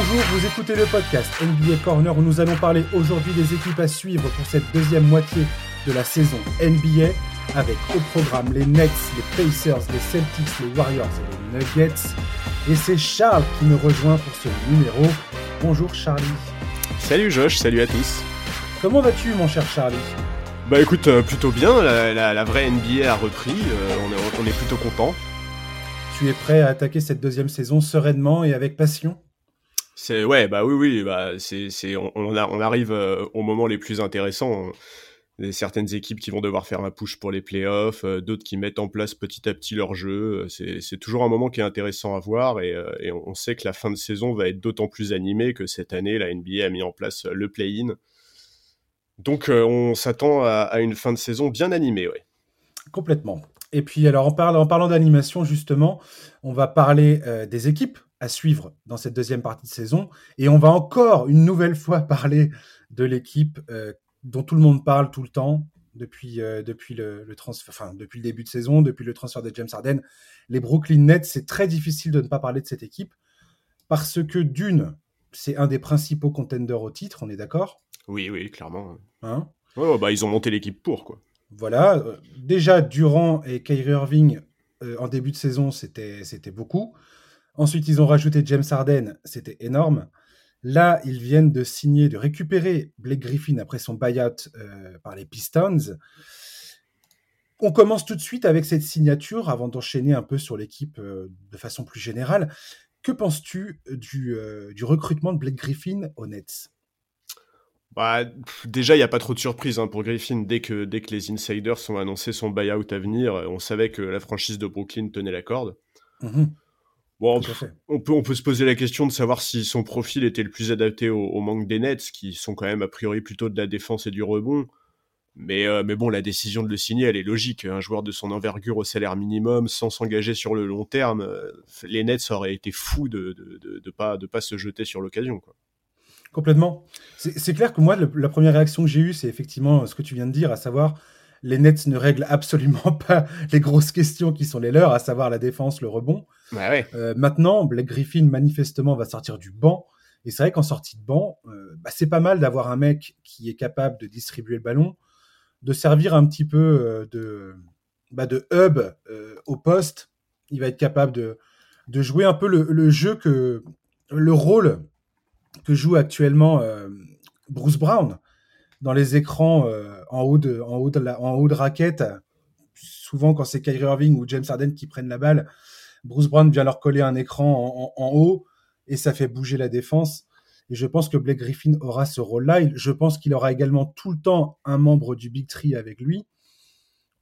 Bonjour, vous écoutez le podcast NBA Corner où nous allons parler aujourd'hui des équipes à suivre pour cette deuxième moitié de la saison NBA avec au programme les Nets, les Pacers, les Celtics, les Warriors et les Nuggets. Et c'est Charles qui me rejoint pour ce numéro. Bonjour Charlie. Salut Josh, salut à tous. Comment vas-tu mon cher Charlie? Bah écoute, euh, plutôt bien, la, vraie NBA a repris, euh, on, est, on est plutôt content. Tu es prêt à attaquer cette deuxième saison sereinement et avec passion? C'est ouais bah oui oui bah c'est c'est on, on, arrive euh, au moment les plus intéressants des certaines équipes qui vont devoir faire un push pour les playoffs, euh, d'autres qui mettent en place petit à petit leur jeu. Euh, c'est toujours un moment qui est intéressant à voir et, euh, on sait que la fin de saison va être d'autant plus animée que cette année, la NBA a mis en place le play-in. Donc on s'attend à, une fin de saison bien animée. Complètement. Et puis alors en parlant d'animation justement, on va parler des équipes à suivre dans cette deuxième partie de saison et on va encore une nouvelle fois parler de l'équipe dont tout le monde parle tout le temps depuis, euh, depuis, le, transfert, enfin, depuis le début de saison, depuis le transfert de James Harden. Les Brooklyn Nets, c'est très difficile de ne pas parler de cette équipe parce que d'une, c'est un des principaux contenders au titre, on est d'accord? Oui, oui, clairement. Hein? Bah, ils ont monté l'équipe pour, quoi. Voilà. Euh, déjà, Durant et Kyrie Irving, euh, en début de saison, c'était beaucoup. Ensuite, ils ont rajouté James Harden, c'était énorme. Là, ils viennent de signer, de récupérer Blake Griffin après son buyout euh, par les Pistons. On commence tout de suite avec cette signature avant d'enchaîner un peu sur l'équipe euh, de façon plus générale. Que penses-tu du, euh, du, recrutement de Blake Griffin aux Nets? Bah, déjà, il n'y a pas trop de surprise hein, pour Griffin. Dès que, dès que les insiders ont annoncé son buyout à venir, on savait que la franchise de Brooklyn tenait la corde. Mmh Bon, on peut, on peut se poser la question de savoir si son profil était le plus adapté au, manque des Nets, qui sont quand même a priori plutôt de la défense et du rebond. Mais, euh, mais bon, la décision de le signer, elle est logique. Un joueur de son envergure au salaire minimum, sans s'engager sur le long terme, euh, les Nets auraient été fous de ne de, de, pas, de pas se jeter sur l'occasion. Complètement. C'est clair que moi, la première réaction que j'ai eue, c'est effectivement ce que tu viens de dire, à savoir les Nets ne règlent absolument pas les grosses questions qui sont les leurs, à savoir la défense, le rebond. Bah euh, maintenant, Blake Griffin, manifestement, va sortir du banc. Et c'est vrai qu'en sortie de banc, euh, bah, c'est pas mal d'avoir un mec qui est capable de distribuer le ballon, de servir un petit peu euh, de, bah, de hub au poste. Il va être capable de, jouer un peu le, jeu que le rôle que joue actuellement Bruce Brown dans les écrans en haut de en haut de en haut de raquette. Souvent quand c'est Kyrie Irving ou James Harden qui prennent la balle, Bruce Brown vient leur coller un écran en, haut et ça fait bouger la défense. Et je pense que Blake Griffin aura ce rôle-là. Je pense qu'il aura également tout le temps un membre du Big Tree avec lui.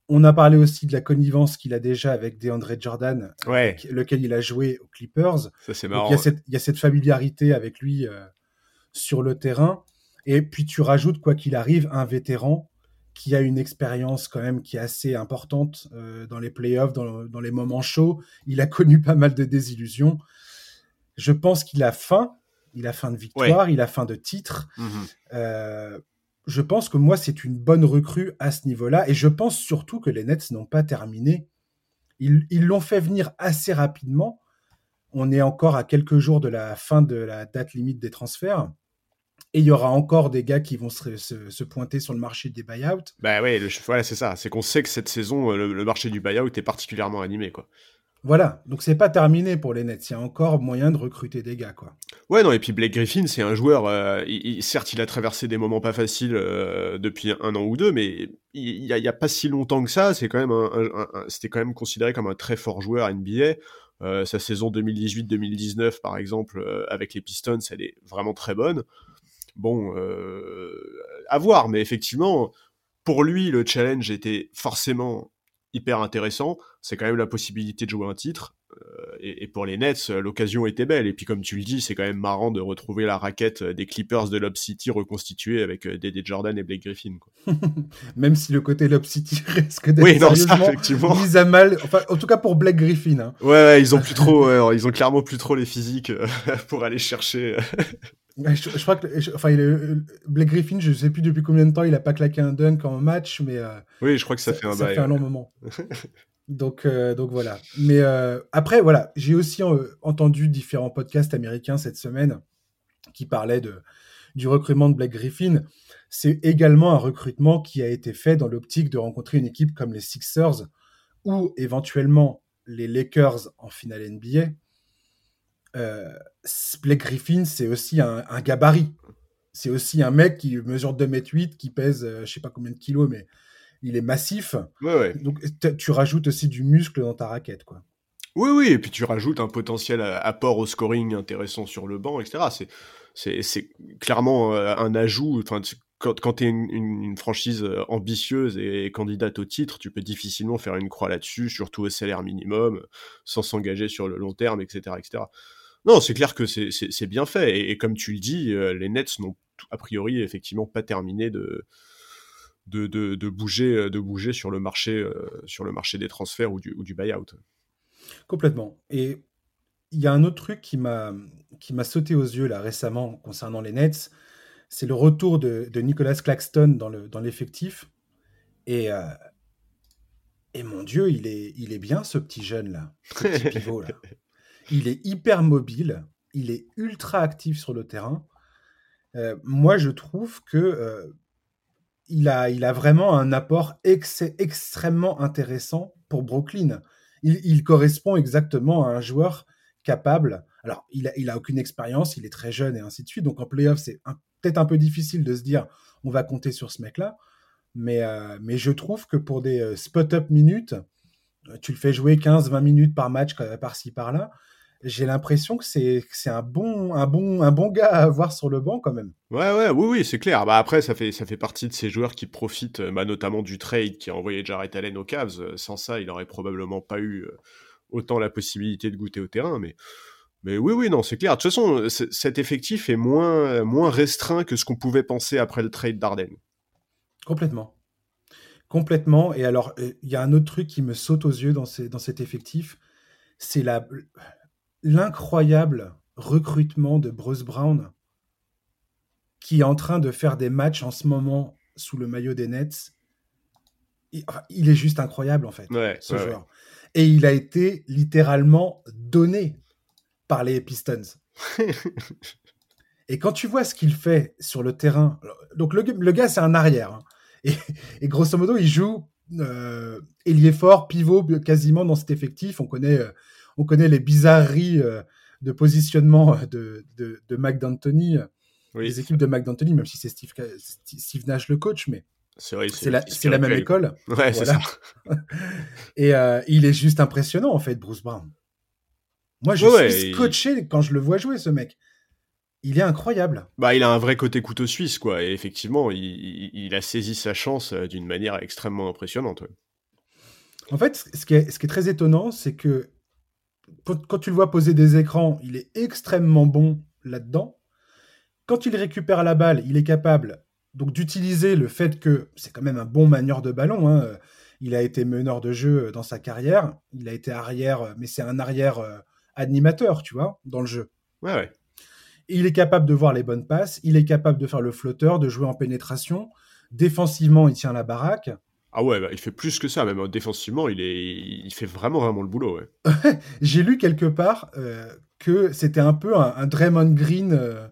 On a parlé aussi de la connivence qu'il a déjà avec DeAndre Jordan, lequel il a joué aux Clippers. Ça, c'est marrant. Il y, a cette, familiarité avec lui euh, sur le terrain. Et puis tu rajoutes, quoi qu'il arrive, un vétéran qui a une expérience quand même qui est assez importante euh, dans les playoffs, dans, dans les moments chauds. Il a connu pas mal de désillusions. Je pense qu'il a faim. Il a faim de victoire, il a faim de titre. Mhm. Euh, je pense que moi, c'est une bonne recrue à ce niveau-là. Et je pense surtout que les Nets n'ont pas terminé. Ils l'ont fait venir assez rapidement. On est encore à quelques jours de la fin de la date limite des transferts. Et il y aura encore des gars qui vont se, pointer sur le marché des buyouts. Bah ouais, voilà, c'est ça. C'est qu'on sait que cette saison, euh, le, marché du buyout est particulièrement animé, quoi. Voilà, donc c'est pas terminé pour les Nets. Il y a encore moyen de recruter des gars, quoi. Ouais, non, et puis Blake Griffin, c'est un joueur. Euh, certes, il a traversé des moments pas faciles euh, depuis un an ou deux, mais il y, a, pas si longtemps que ça. C'est quand même, un, c'était quand même considéré comme un très fort joueur NBA. sa saison 2018-2019, par exemple, avec les Pistons, elle est vraiment très bonne. Bon, euh, à voir, mais effectivement, pour lui, le challenge était forcément hyper intéressant. C'est quand même la possibilité de jouer un titre. Euh, et, pour les Nets, l'occasion était belle. Et puis, comme tu le dis, c'est quand même marrant de retrouver la raquette des Clippers de Lob City reconstituée avec euh, Dédé Jordan et Blake Griffin. même si le côté Lob City risque d'être oui, sérieusement mis à mal. Enfin, en tout cas pour Blake Griffin. Hein. Ouais, ils ont plus trop, ils ont clairement plus trop les physiques pour aller chercher. Je, crois que, enfin, il est, Blake Griffin, je sais plus depuis combien de temps il a pas claqué un dunk en match, mais euh, oui, je crois que ça, fait un ça fait un long moment. donc, euh, donc voilà. Mais euh, après, voilà, j'ai aussi entendu différents podcasts américains cette semaine qui parlait de, du recrutement de Blake Griffin, c'est également un recrutement qui a été fait dans l'optique de rencontrer une équipe comme les Sixers ou éventuellement les Lakers en finale NBA. Euh, Blake Griffin, c'est aussi un, gabarit. C'est aussi un mec qui mesure 2m8, qui pèse je euh, je sais pas combien de kilos, mais il est massif. Donc tu rajoutes aussi du muscle dans ta raquette. quoi. Oui, oui, et puis tu rajoutes un potentiel apport au scoring intéressant sur le banc, etc. C'est clairement euh, un ajout. Enfin, quand, quand tu es une, franchise euh, ambitieuse et candidate au titre, tu peux difficilement faire une croix là-dessus, surtout au salaire minimum, sans s'engager sur le long terme, etc. etc. Non, c'est clair que c'est bien fait. Et, comme tu le dis, euh, les Nets n'ont a priori effectivement pas terminé de, de, de, bouger, de bouger sur, le marché, sur le marché des transferts ou du, ou du buyout. Complètement. Et il y a un autre truc qui m'a qui m'a sauté aux yeux là récemment concernant les Nets, c'est le retour de, de, Nicolas Claxton dans le dans l'effectif. Et euh, et mon Dieu, il est il est bien ce petit jeune là, ce petit pivot là. Il est hyper mobile, il est ultra actif sur le terrain. Euh, moi, je trouve que euh, il a, vraiment un apport extrêmement intéressant pour Brooklyn il, correspond exactement à un joueur capable. Alors, il a, aucune expérience, il est très jeune et ainsi de suite. Donc, en playoff, c'est peut-être un peu difficile de se dire on va compter sur ce mec-là. Mais, euh, je trouve que pour des spot-up minutes, tu le fais jouer 15-20 minutes par match, par-ci, par-là j'ai l'impression que c'est un bon, un, bon, un bon gars à avoir sur le banc quand même. Ouais, ouais, oui, oui, c'est clair. Bah après, ça fait, ça fait partie de ces joueurs qui profitent bah, notamment du trade qui a envoyé Jarrett Allen aux Cavs. Sans ça, il n'aurait probablement pas eu euh, autant la possibilité de goûter au terrain. Mais, mais oui, oui, non, c'est clair. De toute façon, cet effectif est moins, moins restreint que ce qu'on pouvait penser après le trade d'Arden. Complètement. Complètement. Et alors, euh, il y a un autre truc qui me saute aux yeux dans, ces, dans cet effectif, c'est la, l'incroyable recrutement de Bruce Brown, qui est en train de faire des matchs en ce moment sous le maillot des Nets. Il, est juste incroyable, en fait, ce joueur. Et il a été littéralement donné par les Pistons. et quand tu vois ce qu'il fait sur le terrain, donc le, gars, c'est un arrière. Hein. et, grosso modo, il joue euh, ailier fort, pivot quasiment dans cet effectif. On connaît euh, on connaît les bizarreries euh, de positionnement euh, de, de, de McDantony, euh, les équipes de McDantony, même si c'est Steve, Steve Nash le coach, mais c'est la, la, même école. Ouais, ça. Et il est juste impressionnant, en fait, Bruce Brown. Moi, je suis scotché quand je le vois jouer, ce mec. Il est incroyable. Bah, il a un vrai côté couteau suisse, quoi. Et effectivement, il, il a saisi sa chance d'une manière extrêmement impressionnante. En fait, ce qui est, ce qui est très étonnant, c'est que quand tu le vois poser des écrans, il est extrêmement bon là-dedans. Quand il récupère la balle, il est capable donc d'utiliser le fait que c'est quand même un bon manieur de ballon. Hein. Il a été meneur de jeu dans sa carrière. Il a été arrière, mais c'est un arrière euh, animateur, tu vois, dans le jeu. Ouais, ouais. Il est capable de voir les bonnes passes. Il est capable de faire le flotteur, de jouer en pénétration. Défensivement, il tient la baraque. Ah ouais, bah, il fait plus que ça, même hein. défensivement, il, est, il fait vraiment, vraiment le boulot. Ouais. J'ai lu quelque part euh, que c'était un peu un, Draymond Green. Euh,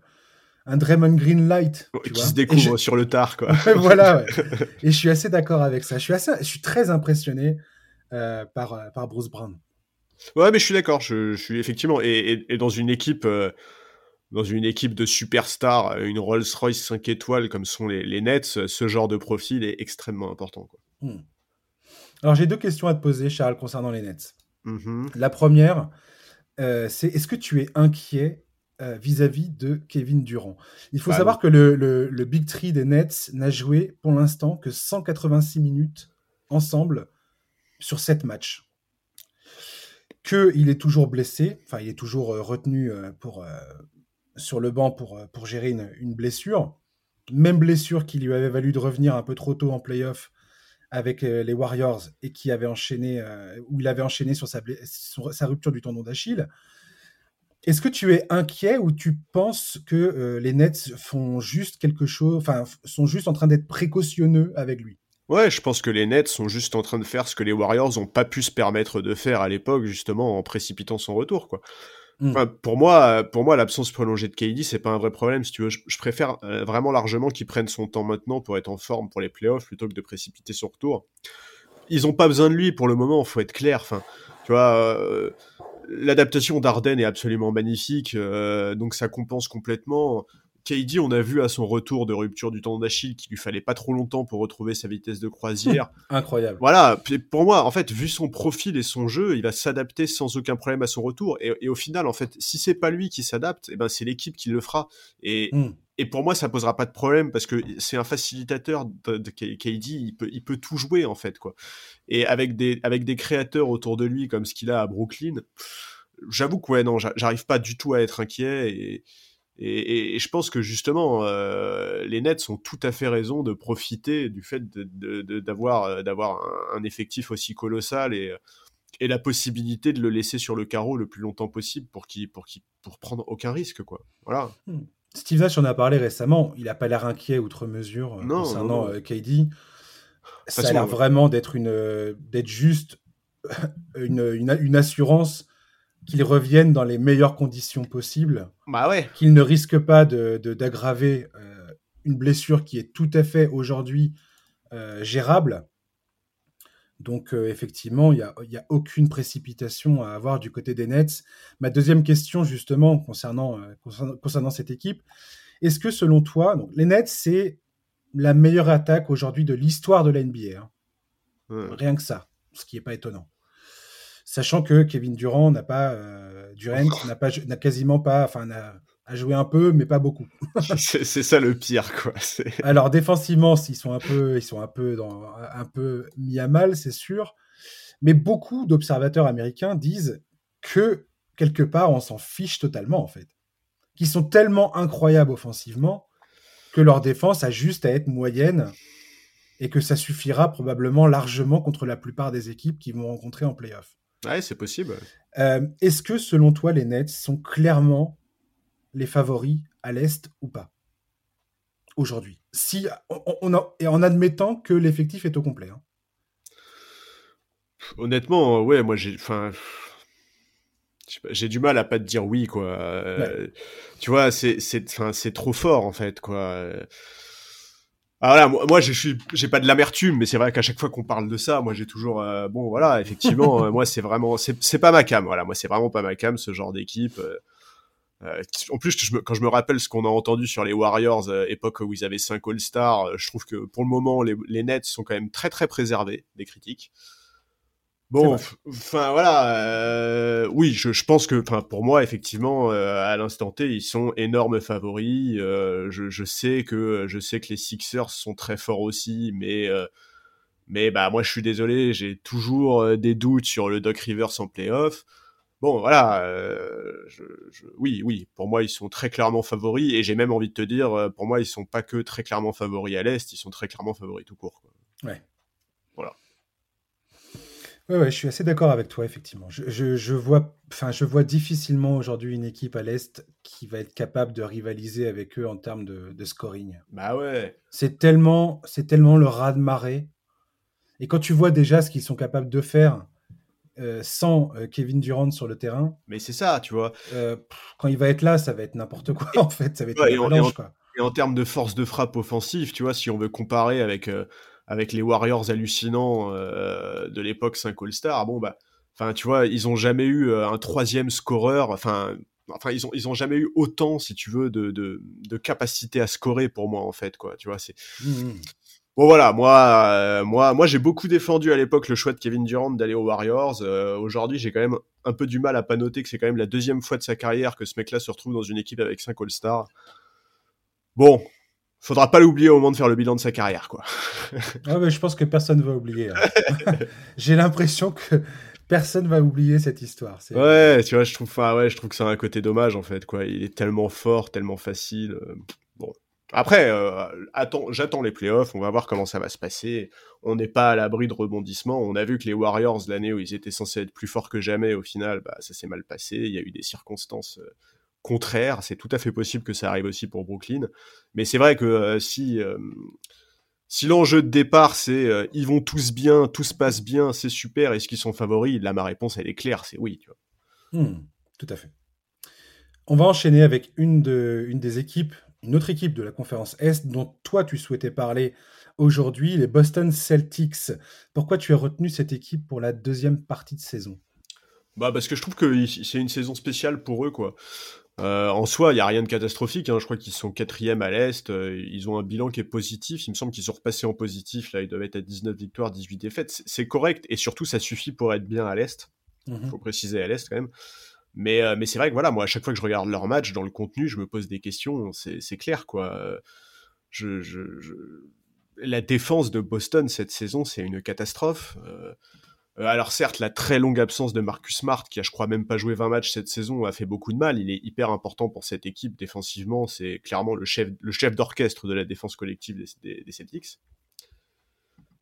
un Draymond Green light. qui se découvre sur le tard, quoi. voilà, ouais. Et je suis assez d'accord avec ça. Je suis, assez... je suis très impressionné euh, par, par Bruce Brown. Ouais, mais je suis d'accord. Je, suis effectivement. Et, et, dans une équipe dans une équipe de superstars, une Rolls-Royce 5 étoiles comme sont les, les, Nets, ce genre de profil est extrêmement important. Quoi. Hmm. Alors j'ai deux questions à te poser, Charles, concernant les Nets. Mm-hmm. La première, euh, c'est est-ce que tu es inquiet euh, vis-à-vis de Kevin Durant? Il faut bah savoir que le, le, Big Three des Nets n'a joué pour l'instant que 186 minutes ensemble sur 7 matchs. Qu'il est toujours blessé, enfin il est toujours euh, retenu pour, sur le banc pour, pour gérer une, une blessure. Même blessure qui lui avait valu de revenir un peu trop tôt en playoff avec euh, les Warriors et qui avait enchaîné, euh, où il avait enchaîné sur sa, rupture du tendon d'Achille. Est-ce que tu es inquiet ou tu penses que euh, les Nets font juste quelque chose, enfin, sont juste en train d'être précautionneux avec lui? Ouais, je pense que les Nets sont juste en train de faire ce que les Warriors n'ont pas pu se permettre de faire à l'époque, justement en précipitant son retour, quoi. Hmm. pour moi, pour moi, l'absence prolongée de KD, c'est pas un vrai problème. Si tu veux, je, préfère euh, vraiment largement qu'il prenne son temps maintenant pour être en forme pour les playoffs plutôt que de précipiter son retour. Ils ont pas besoin de lui pour le moment. Faut être clair. Enfin, tu vois, euh, l'adaptation d'Arden est absolument magnifique, euh, donc ça compense complètement. KD, on a vu à son retour de rupture du tendon d'Achille qu'il lui fallait pas trop longtemps pour retrouver sa vitesse de croisière. Incroyable. Voilà, pour moi, en fait, vu son profil et son jeu, il va s'adapter sans aucun problème à son retour. Et, au final, en fait, si c'est pas lui qui s'adapte, eh ben c'est l'équipe qui le fera. Et, hmm. et pour moi, ça posera pas de problème parce que c'est un facilitateur de, KD, il peut, il peut tout jouer en fait quoi. Et avec des, avec des créateurs autour de lui comme ce qu'il a à Brooklyn, j'avoue que ouais non, j'arrive pas du tout à être inquiet et et, je pense que justement, euh, les Nets ont tout à fait raison de profiter du fait d'avoir de, d'avoir un, effectif aussi colossal et, et la possibilité de le laisser sur le carreau le plus longtemps possible pour qu'il pour qu'il pour prendre aucun risque quoi. Voilà. Hmm. Steve Nash en a parlé récemment. Il a pas l'air inquiet outre mesure euh, concernant euh, KD. Ça a l'air vraiment d'être une d'être juste une, une, une assurance qu'il revienne dans les meilleures conditions possibles. Bah ouais. Qu'il ne risque pas d'aggraver de, euh, une blessure qui est tout à fait aujourd'hui euh, gérable. Donc euh, effectivement, il n'y a, a, aucune précipitation à avoir du côté des Nets. Ma deuxième question justement concernant, concernant, cette équipe, est-ce que selon toi, donc, les Nets, c'est la meilleure attaque aujourd'hui de l'histoire de la NBA hein? Rien que ça, ce qui n'est pas étonnant sachant que Kevin Durant n'a pas, euh, Durant n'a pas, n'a quasiment pas, enfin, a, joué un peu, mais pas beaucoup. c'est ça le pire, quoi. Alors défensivement, ils sont un peu, ils sont un peu dans, un peu mis à mal, c'est sûr. Mais beaucoup d'observateurs américains disent que quelque part, on s'en fiche totalement, en fait. Qu'ils sont tellement incroyables offensivement que leur défense a juste à être moyenne et que ça suffira probablement largement contre la plupart des équipes qui vont rencontrer en playoff. Ouais, c'est possible. Euh, est-ce que, selon toi, les Nets sont clairement les favoris à l'Est ou pas? Aujourd'hui. Si, on, et en admettant que l'effectif est au complet. Hein. Honnêtement, ouais, moi j'ai. Enfin. J'ai du mal à pas te dire oui, quoi. Euh, tu vois, c'est trop fort, en fait, quoi. Ah, voilà, moi, je suis, j'ai pas de l'amertume, mais c'est vrai qu'à chaque fois qu'on parle de ça, moi j'ai toujours, euh, bon voilà, effectivement, euh, moi c'est vraiment, c'est pas ma cam, voilà, moi c'est vraiment pas ma cam ce genre d'équipe. Euh, en plus, je quand je me rappelle ce qu'on a entendu sur les Warriors, époque où ils avaient 5 All-Stars, je trouve que pour le moment les, les Nets sont quand même très très préservés des critiques. Bon, enfin voilà, euh, oui, je, je, pense que, pour moi effectivement, euh, à l'instant T, ils sont énormes favoris. Euh, je, je, sais que je sais que les Sixers sont très forts aussi, mais mais bah moi je suis désolé, j'ai toujours des doutes sur le Doc Rivers en playoff. Bon voilà, je, oui oui, pour moi ils sont très clairement favoris et j'ai même envie de te dire, pour moi ils sont pas que très clairement favoris à l'est, ils sont très clairement favoris tout court. Quoi. Ouais. Ouais, ouais, je suis assez d'accord avec toi, effectivement. Je, je, vois, enfin, je vois difficilement aujourd'hui une équipe à l'Est qui va être capable de rivaliser avec eux en termes de, de scoring. Bah ouais. C'est tellement, c'est tellement le raz de marée. Et quand tu vois déjà ce qu'ils sont capables de faire euh, sans euh, Kevin Durant sur le terrain. Mais c'est ça, tu vois. Euh, quand il va être là, ça va être n'importe quoi, en fait. Ça va être et, en, quoi. et en termes de force de frappe offensive, tu vois, si on veut comparer avec avec les Warriors hallucinants euh, de l'époque 5 All-Star, bon bah, enfin tu vois, ils ont jamais eu euh, un troisième scoreur, enfin, enfin ils ont ils ont jamais eu autant, si tu veux, de, de, de capacité à scorer pour moi en fait, quoi. Tu vois, c'est mmh, mmh. Bon voilà, moi, euh, moi, moi j'ai beaucoup défendu à l'époque le choix de Kevin Durant d'aller aux Warriors. Aujourd'hui, j'ai quand même un peu du mal à pas noter que c'est quand même la deuxième fois de sa carrière que ce mec-là se retrouve dans une équipe avec 5 All-Stars. Bon, faudra pas l'oublier au moment de faire le bilan de sa carrière, quoi. ah, mais je pense que personne va oublier. Hein. J'ai l'impression que personne va oublier cette histoire. Ouais, tu vois, je trouve, ouais, je trouve que c'est un côté dommage en fait, quoi. Il est tellement fort, tellement facile. Euh, bon. Après, euh, j'attends les playoffs, on va voir comment ça va se passer. On n'est pas à l'abri de rebondissements. On a vu que les Warriors, l'année où ils étaient censés être plus forts que jamais, au final, bah, ça s'est mal passé. Il y a eu des circonstances euh, contraire. C'est tout à fait possible que ça arrive aussi pour Brooklyn. Mais c'est vrai que euh, si, euh, si l'enjeu de départ, c'est euh, ils vont tous bien, tout se passe bien, c'est super, est-ce qu'ils sont favoris? Là, ma réponse, elle est claire, c'est oui. Tu vois. Hmm, tout à fait. On va enchaîner avec une, de, une des équipes, une autre équipe de la conférence Est dont toi tu souhaitais parler aujourd'hui, les Boston Celtics. Pourquoi tu as retenu cette équipe pour la deuxième partie de saison? Bah parce que je trouve que c'est une saison spéciale pour eux quoi. Euh, en soi, il n'y a rien de catastrophique. Hein. Je crois qu'ils sont quatrième à l'Est. Euh, ils ont un bilan qui est positif. Il me semble qu'ils sont repassés en positif. Là, ils doivent être à 19 victoires, 18 défaites. C'est correct. Et surtout, ça suffit pour être bien à l'Est. Il mhm. faut préciser à l'Est quand même. Mais, euh, mais c'est vrai que voilà, moi, à chaque fois que je regarde leur match, dans le contenu, je me pose des questions. C'est clair, quoi. Je, je, La défense de Boston cette saison, c'est une catastrophe. Euh, alors certes, la très longue absence de Marcus Smart, qui a je crois même pas joué 20 matchs cette saison, a fait beaucoup de mal. Il est hyper important pour cette équipe défensivement. C'est clairement le chef, d'orchestre de la défense collective des, Celtics.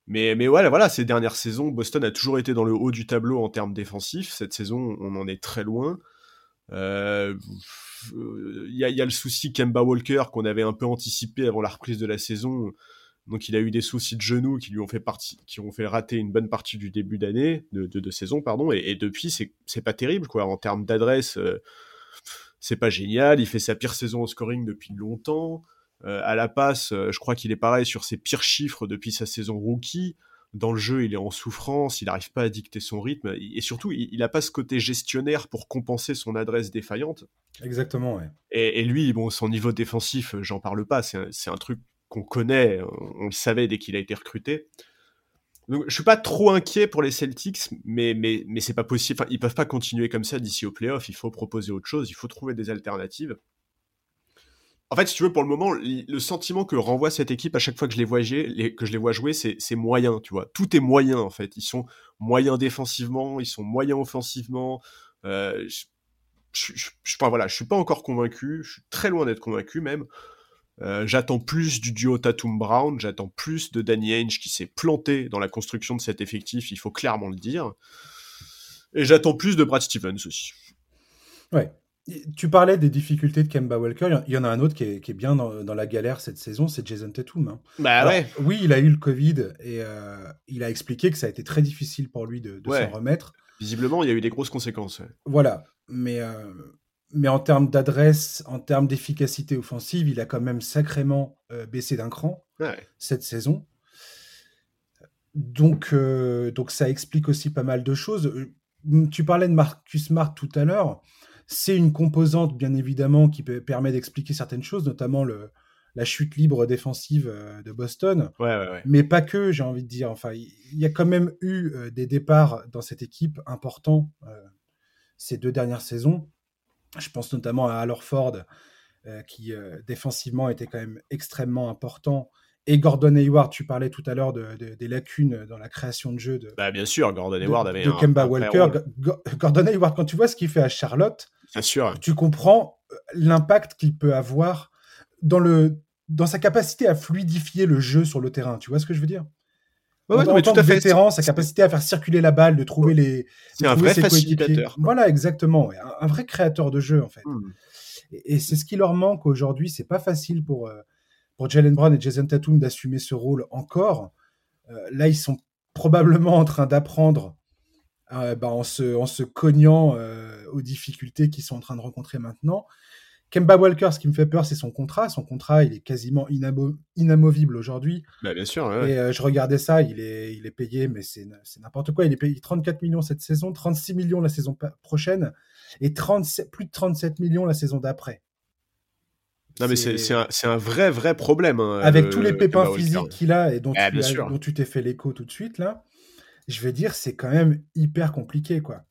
Mais, mais voilà, voilà, ces dernières saisons, Boston a toujours été dans le haut du tableau en termes défensifs. Cette saison, on en est très loin. Il euh, y, a, y, a, le souci Kemba Walker qu'on avait un peu anticipé avant la reprise de la saison. Donc il a eu des soucis de genoux qui lui ont fait partie, qui ont fait rater une bonne partie du début d'année, de, de, saison, pardon. Et, depuis, c'est pas terrible, quoi. En termes d'adresse, euh, c'est pas génial. Il fait sa pire saison au scoring depuis longtemps. Euh, à la passe, euh, je crois qu'il est pareil sur ses pires chiffres depuis sa saison rookie. Dans le jeu, il est en souffrance, il n'arrive pas à dicter son rythme, et surtout, il n'a pas ce côté gestionnaire pour compenser son adresse défaillante. Exactement, ouais. Et, et lui, bon, son niveau défensif, j'en parle pas, c'est un, un, truc qu'on connaît, on, le savait dès qu'il a été recruté. Donc, je suis pas trop inquiet pour les Celtics, mais, mais, mais c'est pas possible. Enfin, ils peuvent pas continuer comme ça d'ici au playoff. Il faut proposer autre chose, il faut trouver des alternatives. En fait, si tu veux, pour le moment, le sentiment que renvoie cette équipe à chaque fois que je les vois, que je les vois jouer, c'est moyen, tu vois. Tout est moyen, en fait. Ils sont moyens défensivement, ils sont moyens offensivement. Euh, je, je, je, voilà, je suis pas encore convaincu, je suis très loin d'être convaincu même. Euh, j'attends plus du duo Tatum Brown, j'attends plus de Danny Ainge qui s'est planté dans la construction de cet effectif, il faut clairement le dire. Et j'attends plus de Brad Stevens aussi. Ouais. Tu parlais des difficultés de Kemba Walker. Il y en a un autre qui est, bien dans, la galère cette saison, c'est Jason Tatum. Hein. Bah ouais. Oui, il a eu le Covid et euh, il a expliqué que ça a été très difficile pour lui de, s'en remettre. Visiblement, il y a eu des grosses conséquences. Voilà. Mais euh, mais en termes d'adresse, en termes d'efficacité offensive, il a quand même sacrément euh, baissé d'un cran cette saison. Donc, euh, donc ça explique aussi pas mal de choses. Euh, tu parlais de Marcus Smart tout à l'heure. C'est une composante, bien évidemment, qui permet d'expliquer certaines choses, notamment le, la chute libre défensive de Boston. mais pas que, j'ai envie de dire. Enfin, il y a quand même eu des départs dans cette équipe importants ces deux dernières saisons. Je pense notamment à Al euh, qui euh, défensivement était quand même extrêmement important. Et Gordon Hayward, tu parlais tout à l'heure de, des lacunes dans la création de jeu de. Bah bien sûr, Gordon Hayward avait de Kemba Walker. Gordon Hayward, quand tu vois ce qu'il fait à Charlotte, sûr. tu comprends euh, l'impact qu'il peut avoir dans le dans sa capacité à fluidifier le jeu sur le terrain. Tu vois ce que je veux dire? Ouais, en, tout à fait. vétéran, sa capacité à faire circuler la balle, de trouver les. C'est un vrai facilitateur. Voilà, exactement. Un, vrai créateur de jeu, en fait. Hmm. Et, c'est ce qui leur manque aujourd'hui. C'est pas facile pour, euh, pour Jalen Brown et Jason Tatum d'assumer ce rôle encore. Euh, là, ils sont probablement en train d'apprendre euh, bah, en, se, en se cognant aux difficultés qu'ils sont en train de rencontrer maintenant. Kemba Walker, ce qui me fait peur, c'est son contrat. Son contrat, il est quasiment inamovible aujourd'hui. Bah, bien sûr. Et euh, je regardais ça, il est, il est payé, mais c'est n'importe quoi. Il est payé 34 millions cette saison, 36 millions la saison prochaine et 37, plus de 37 millions la saison d'après. Non, mais c'est un, un, vrai, vrai problème. Hein, Avec tous les pépins physiques qu'il a et dont, ah, tu dont tu t'es fait l'écho tout de suite, là, je vais dire, c'est quand même hyper compliqué, quoi.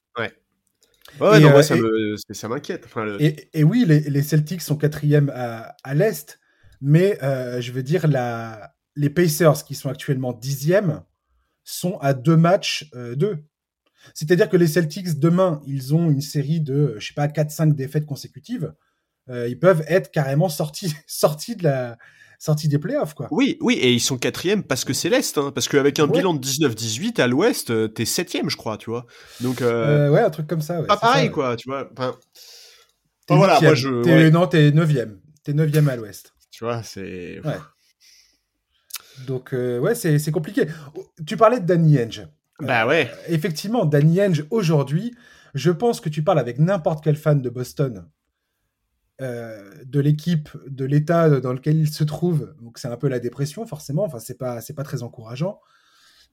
Ouais. Ouais, non, moi, euh, ça, m'inquiète. et, oui, les, Celtics sont quatrième à, à l'Est, mais euh, je veux dire, la, les Pacers, qui sont actuellement dixièmes, sont à deux matchs euh, d'eux. C'est-à-dire que les Celtics, demain, ils ont une série de, je sais pas, 4-5 défaites consécutives. ils peuvent être carrément sortis, sortis de la, sortie des playoffs, quoi. Oui, oui, et ils sont quatrième parce que c'est l'Est, hein, parce qu'avec un bilan de 19-18 à l'Ouest, euh, t'es septième, je crois, tu vois. Donc, euh, euh, ouais, un truc comme ça. Ouais, pas pareil, quoi, tu vois. Enfin, voilà, moi je. Es, Non, t'es neuvième. T'es neuvième à l'Ouest. Tu vois, c'est. Ouais. Donc, ouais, c'est compliqué. Tu parlais de Danny Henge. Bah ouais. effectivement, Danny Henge, aujourd'hui, je pense que tu parles avec n'importe quel fan de Boston de l'équipe, de l'état dans lequel il se trouve. Donc c'est un peu la dépression, forcément. Enfin, c'est pas, c'est pas très encourageant.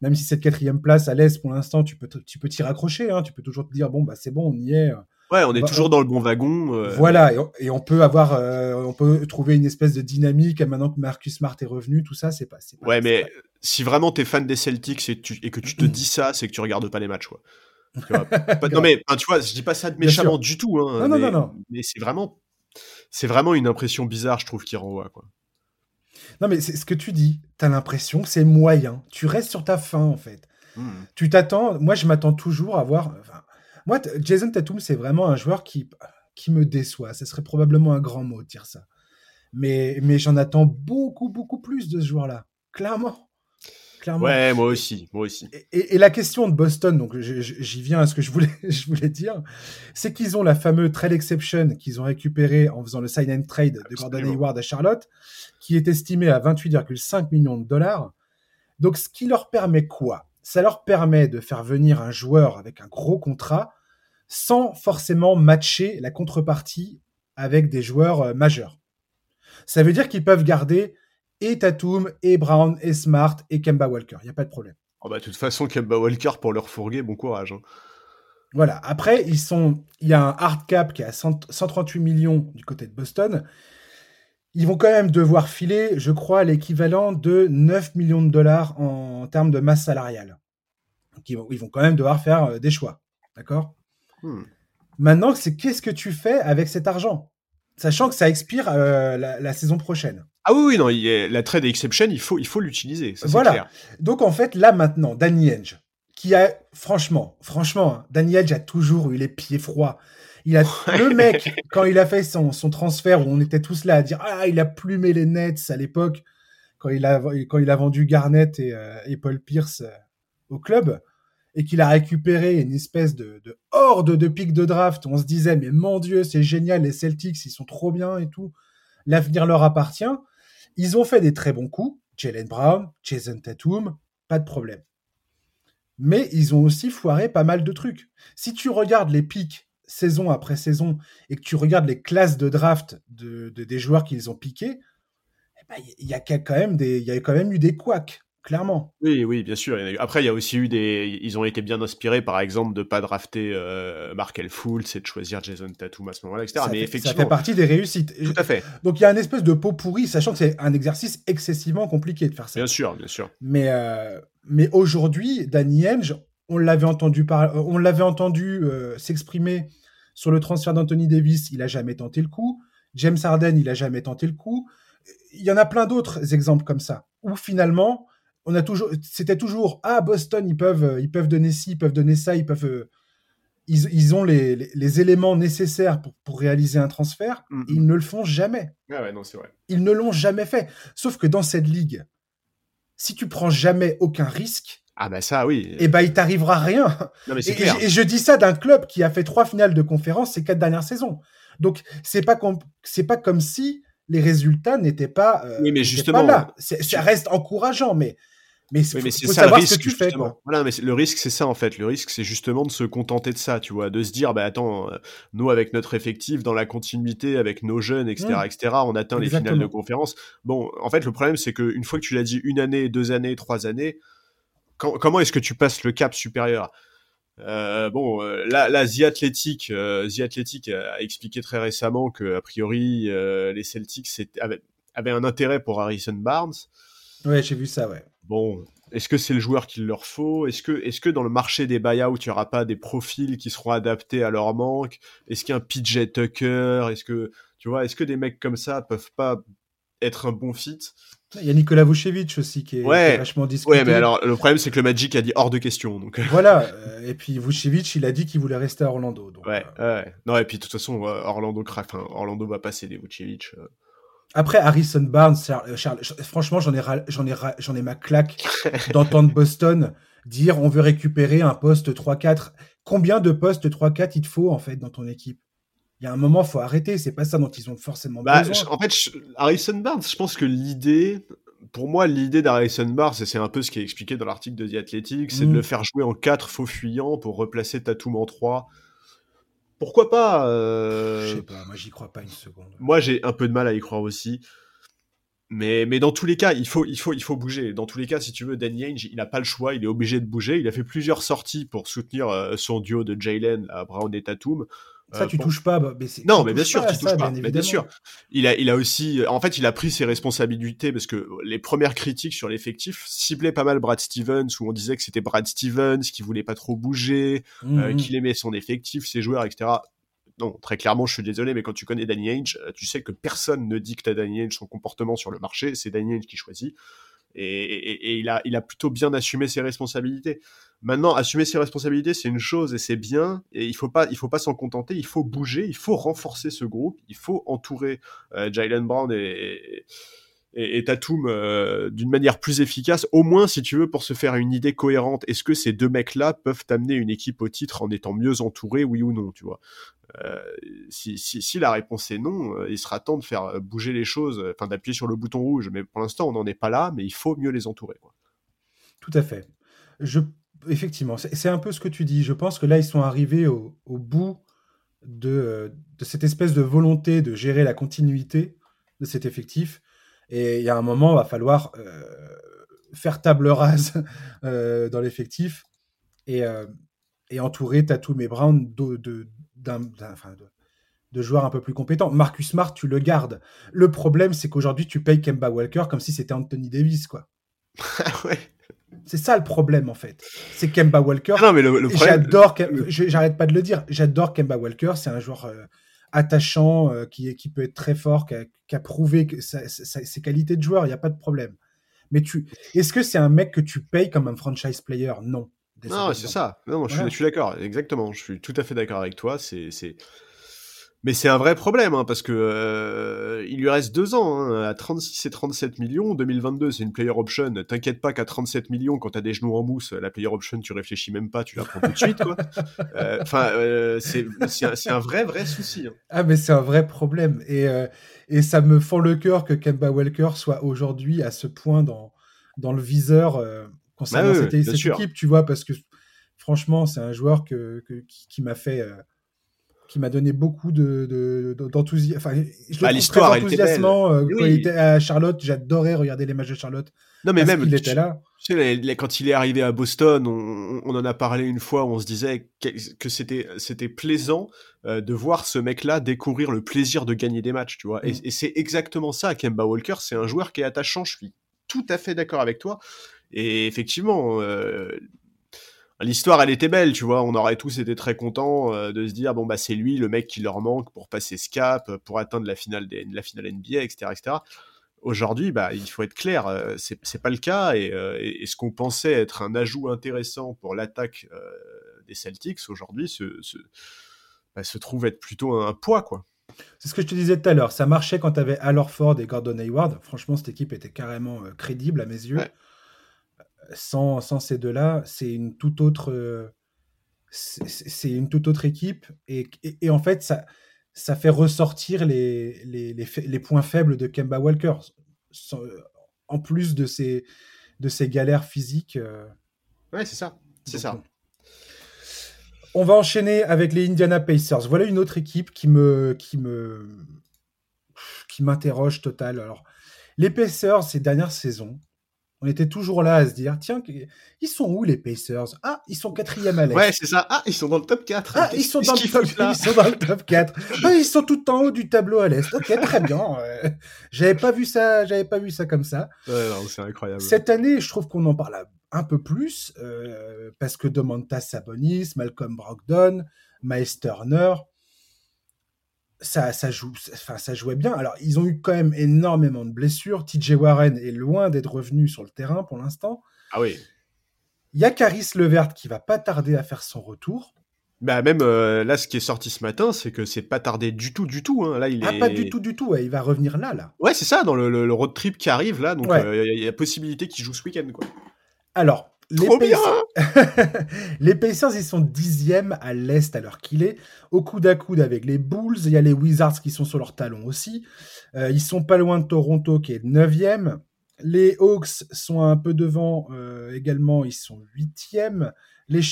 Même si cette quatrième place à l'Est, pour l'instant, tu peux, tu peux t'y raccrocher. Hein. tu peux toujours te dire, bon, bah, c'est bon, on y est. Ouais, on est toujours dans le bon wagon. Voilà, et on, peut avoir, on peut trouver une espèce de dynamique maintenant que Marcus Smart est revenu, tout ça, c'est pas, pas. Ouais, mais si vraiment t'es fan des Celtics et, tu, et que tu te dis ça, c'est que tu regardes pas les matchs, quoi. non mais tu vois, je dis pas ça de méchamment du tout, hein, non, mais, non, non, mais c'est vraiment, c'est vraiment une impression bizarre, je trouve, qui renvoie, quoi. Non mais c'est ce que tu dis, t'as l'impression que c'est moyen. Tu restes sur ta fin en fait. Mmh. Tu t'attends. Moi, je m'attends toujours à voir. moi, Jason Tatum, c'est vraiment un joueur qui qui me déçoit. Ce serait probablement un grand mot de dire ça. Mais mais j'en attends beaucoup beaucoup plus de ce joueur-là. Clairement. Ouais, moi aussi, moi aussi. Et, la question de Boston, donc j'y viens à ce que je voulais, je voulais dire, c'est qu'ils ont la fameuse trade exception qu'ils ont récupérée en faisant le sign and trade de Gordon Hayward à Charlotte, qui est estimé à 28,5 millions de dollars. Donc, ce qui leur permet quoi? Ça leur permet de faire venir un joueur avec un gros contrat sans forcément matcher la contrepartie avec des joueurs euh, majeurs. Ça veut dire qu'ils peuvent garder et Tatum, et Brown, et Smart, et Kemba Walker. Il n'y a pas de problème. Oh bah, de toute façon, Kemba Walker, pour leur fourguer, bon courage. Hein. Voilà. Après, ils sont... il y a un hard cap qui est à 138 millions du côté de Boston. Ils vont quand même devoir filer, je crois, l'équivalent de 9 millions de dollars en termes de masse salariale. Donc, ils, vont, ils vont quand même devoir faire euh, des choix. D'accord? Hmm. Maintenant, c'est qu'est-ce que tu fais avec cet argent? Sachant que ça expire euh, la, saison prochaine. Ah oui, oui, non, la trade exception, il faut, il faut l'utiliser. Voilà. Donc en fait, là maintenant, Danny Henge, qui a, franchement, franchement, hein, Danny Henge a toujours eu les pieds froids. Il a, le mec, quand il a fait son, son, transfert, où on était tous là à dire Ah, il a plumé les Nets à l'époque, quand, il a, quand il a vendu Garnett et, euh, et Paul Pierce euh, au club, et qu'il a récupéré une espèce de, de horde de pics de draft, on se disait Mais mon Dieu, c'est génial, les Celtics, ils sont trop bien et tout. L'avenir leur appartient. Ils ont fait des très bons coups, Jalen Brown, Jason Tatum, pas de problème. Mais ils ont aussi foiré pas mal de trucs. Si tu regardes les pics saison après saison et que tu regardes les classes de draft de, des joueurs qu'ils ont piqués, eh ben, il y, a quand y a quand même eu des couacs clairement. Oui, oui, bien sûr. Après, il y a aussi eu des. Ils ont été bien inspirés, par exemple, de pas drafter euh, Markel Fultz et de choisir Jason Tatum à ce moment-là, etc. Ça Mais fait, effectivement. Ça fait partie des réussites. Tout à fait. Donc il y a un espèce de pot pourri, sachant que c'est un exercice excessivement compliqué de faire ça. Bien sûr, bien sûr. Mais, euh, mais aujourd'hui, Danny Henge, on l'avait entendu, par... on l'avait entendu euh, s'exprimer sur le transfert d'Anthony Davis, il a jamais tenté le coup. James Harden, il a jamais tenté le coup. Il y en a plein d'autres exemples comme ça, où finalement, on a toujours, c'était toujours ah Boston ils peuvent, euh, ils peuvent donner ci, ils peuvent donner ça, ils peuvent, euh, ils, ont les, les, éléments nécessaires pour, pour réaliser un transfert. Mm, mm. ils ne le font jamais. Ah ouais, non, c'est vrai. Ils ne l'ont jamais fait. Sauf que dans cette ligue, si tu prends jamais aucun risque, ah bah ça oui. Et eh bah il t'arrivera rien. Non, mais et, clair. et, je dis ça d'un club qui a fait trois finales de conférence ces quatre dernières saisons. Donc c'est pas c'est pas comme si les résultats n'étaient pas, euh, oui, mais justement, là. Ça reste encourageant, mais mais, c'est ça le risque, tu fais, Voilà, mais le risque, c'est ça en fait. Le risque, c'est justement de se contenter de ça, tu vois, de se dire, bah attends, euh, nous avec notre effectif, dans la continuité, avec nos jeunes, etc., mmh. etc., on atteint les finales de conférence. Bon, en fait, le problème, c'est qu'une fois que tu l'as dit une année, deux années, trois années, comment est-ce que tu passes le cap supérieur? Euh, bon, euh, là, là, The Athletic, The Athletic a expliqué très récemment que a priori les Celtics avaient, avaient un intérêt pour Harrison Barnes. Ouais, j'ai vu ça, ouais. Bon, est-ce que c'est le joueur qu'il leur faut? Est-ce que, est que dans le marché des buyouts, il n'y aura pas des profils qui seront adaptés à leur manque? Est-ce qu'un PJ Tucker Est-ce que, tu vois, est-ce que des mecs comme ça peuvent pas être un bon fit? Il y a Nikola Vucevic aussi qui est, vachement discuté. Ouais, mais alors le problème c'est que le Magic a dit hors de question. Donc... Voilà, euh, et puis Vucevic il a dit qu'il voulait rester à Orlando. ouais, euh. ouais, non, et puis de toute façon, euh, Orlando, enfin, Orlando va passer des Vucevic. Après, Harrison Barnes, euh, franchement, j'en ai, j'en ai, j'en ai ma claque d'entendre Boston dire on veut récupérer un poste 3-4. Combien de postes 3-4 il te faut, en fait, dans ton équipe? Il y a un moment, il faut arrêter. C'est pas ça dont ils ont forcément bah, besoin. En fait, Harrison Barnes, je pense que l'idée, pour moi, l'idée d'Harrison Barnes, et c'est un peu ce qui est expliqué dans l'article de The Athletic, c'est de mm. le faire jouer en 4 faux fuyants pour replacer Tatum en 3 pourquoi pas Je sais pas, moi j'y crois pas une seconde. Moi j'ai un peu de mal à y croire aussi. Mais, mais dans tous les cas, il faut, il, faut, il faut bouger. Dans tous les cas, si tu veux, Danny Ainge, il n'a pas le choix, il est obligé de bouger. Il a fait plusieurs sorties pour soutenir son duo de Jalen, Brown et Tatum. Ça, tu touches pas. Mais non, mais bien sûr, tu touches pas. Bien, bien, sûr. Il a, il a aussi, en fait, il a pris ses responsabilités parce que les premières critiques sur l'effectif ciblaient pas mal Brad Stevens, où on disait que c'était Brad Stevens qui voulait pas trop bouger, mmh qu'il aimait son effectif, ses joueurs, etc. Non, très clairement, je suis désolé, mais quand tu connais Danny Ainge, tu sais que personne ne dicte à Danny Ainge son comportement sur le marché, c'est Danny Ainge qui choisit. Et, il, a, il a plutôt bien assumé ses responsabilités. Maintenant, assumer ses responsabilités, c'est une chose et c'est bien. Et il faut pas, il faut pas s'en contenter. Il faut bouger. Il faut renforcer ce groupe. Il faut entourer euh, Jalen Brown et, et, Tatum euh, d'une manière plus efficace. Au moins, si tu veux, pour se faire une idée cohérente. Est-ce que ces deux mecs-là peuvent amener une équipe au titre en étant mieux entourés, oui ou non, tu vois? Euh, si, si, la réponse est non, il sera temps de faire bouger les choses, enfin d'appuyer sur le bouton rouge. Mais pour l'instant, on n'en est pas là, mais il faut mieux les entourer. Tout à fait. Je, effectivement, c'est un peu ce que tu dis. Je pense que là, ils sont arrivés au, bout de, de, cette espèce de volonté de gérer la continuité de cet effectif. Et il y a un moment, il va falloir euh, faire table rase euh, dans l'effectif et, euh, entourer Tatum et Brown de, joueurs un peu plus compétents. Marcus Smart, tu le gardes. Le problème, c'est qu'aujourd'hui, tu payes Kemba Walker comme si c'était Anthony Davis, quoi. ouais. C'est ça le problème en fait. C'est Kemba Walker. Ah non, mais le, J'adore, j'arrête pas de le dire. J'adore Kemba Walker. C'est un joueur attachant, euh, qui, qui peut être très fort, qui a, prouvé que ses qualités de joueur, il n'y a pas de problème. Mais tu, est-ce que c'est un mec que tu payes comme un franchise player? Non. Non, c'est ça. Non, je suis, d'accord, exactement. Je suis tout à fait d'accord avec toi. C'est, mais c'est un vrai problème, hein, parce que euh, il lui reste deux ans, hein, à 36 et 37 millions. 2022, c'est une player option. T'inquiète pas qu'à 37 millions, quand t'as des genoux en mousse, la player option, tu réfléchis même pas, tu la prends tout de suite. Euh, enfin, euh, c'est un, un, vrai, vrai souci. Hein. Ah, mais c'est un vrai problème. Et, et ça me fend le cœur que Kemba Walker soit aujourd'hui à ce point dans, dans le viseur concernant bah cette, cette équipe, tu vois, parce que franchement, c'est un joueur que, que qui, qui m'a fait qui m'a donné beaucoup de, d'enthousiasme. Enfin, je bah, l'histoire très enthousiasmant. Euh, quand il était à Charlotte, j'adorais regarder les matchs de Charlotte. Non, mais même, il était là. Tu sais, quand il est arrivé à Boston, on, on, en a parlé une fois, on se disait que c'était, c'était plaisant euh, de voir ce mec-là découvrir le plaisir de gagner des matchs, tu vois. Et, mm. et c'est exactement ça, Kemba Walker, c'est un joueur qui est attachant, je suis tout à fait d'accord avec toi. Et effectivement, euh, l'histoire elle était belle, tu vois, on aurait tous été très contents euh, de se dire bon bah c'est lui le mec qui leur manque pour passer ce cap, pour atteindre la finale des, la finale NBA, etc., etc. Aujourd'hui, bah il faut être clair, euh, c'est pas le cas euh, et, ce qu'on pensait être un ajout intéressant pour l'attaque des Celtics aujourd'hui se, se, bah, se, trouve être plutôt un, poids quoi. C'est ce que je te disais tout à l'heure. Ça marchait quand tu avais Al Ford et Gordon Hayward. Franchement, cette équipe était carrément crédible à mes yeux sans, ces deux-là, c'est une toute autre, c'est une toute autre équipe. Et, et, en fait, ça, ça fait ressortir les, les, les, points faibles de Kemba Walker, en plus de ces galères physiques. Euh. Ouais, c'est ça. C'est ça. On va enchaîner avec les Indiana Pacers. Voilà une autre équipe qui me, qui me, qui m'interroge total. Alors, les Pacers ces dernières saisons, on était toujours là à se dire tiens, ils sont où les Pacers? Ah, ils sont quatrième à l'Est. Ouais, c'est ça. Ah, ils sont dans le top 4. Ah, ils sont, dans le top, ils sont dans le top 4. Ah, ils sont tout en haut du tableau à l'Est. Ok, très bien. j'avais pas vu ça, j'avais pas vu ça comme ça. Ouais, c'est incroyable. Cette année, je trouve qu'on en parle un peu plus euh, parce que Domantas Sabonis, Malcolm Brogdon, Miles Turner, ça, ça, joue, enfin, ça jouait bien. Alors, ils ont eu quand même énormément de blessures. TJ Warren est loin d'être revenu sur le terrain pour l'instant. Ah oui. Il y a Caris Levert qui va pas tarder à faire son retour. Bah même euh, là, ce qui est sorti ce matin, c'est que c'est pas tardé du tout, du tout. Hein. Là, il ah, pas du tout, du tout. il va revenir là, là. Ouais, c'est ça, dans le, road trip qui arrive là. Donc, euh, il y, a possibilité qu'il joue ce week-end, quoi. Alors, les Pacers... les Pacers, ils sont dixièmes à l'Est à l'heure qu'il est. Au coude à coude avec les Bulls. Il y a les Wizards qui sont sur leur talon aussi. Euh, ils sont pas loin de Toronto qui est neuvième. Les Hawks sont un peu devant euh, également. Ils sont huitièmes. Les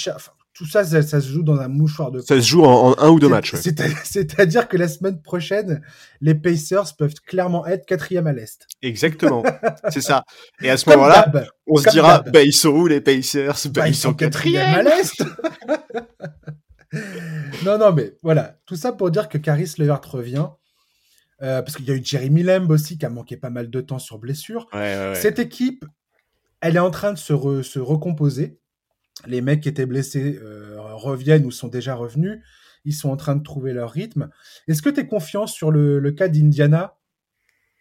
tout ça, ça, se joue dans un mouchoir de. Ça se joue en, un ou deux matchs. C'est-à-dire que la semaine prochaine, les Pacers peuvent clairement être quatrième à l'est. Exactement, c'est ça. Et à ce moment-là, on se dira, bah, ils sont où les Pacers? Bah, bah, ils, sont quatrième à l'est. non, non, mais voilà, tout ça pour dire que Caris Levert revient. Euh, parce qu'il y a eu Jeremy Lamb aussi qui a manqué pas mal de temps sur blessure. Cette équipe, elle est en train de se, se recomposer les mecs qui étaient blessés euh, reviennent ou sont déjà revenus. Ils sont en train de trouver leur rythme. Est-ce que tu es confiant sur le, cas d'Indiana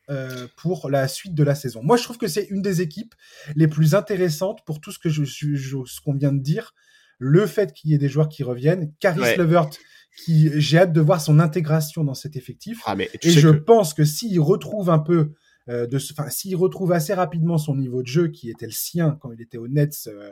euh, pour la suite de la saison? Moi, je trouve que c'est une des équipes les plus intéressantes pour tout ce que je, ce qu'on vient de dire. Le fait qu'il y ait des joueurs qui reviennent, Caris Levert, qui j'ai hâte de voir son intégration dans cet effectif. Ah, mais et je pense que s'il retrouve un peu euh, de, enfin, s'il retrouve assez rapidement son niveau de jeu qui était le sien quand il était au Nets euh,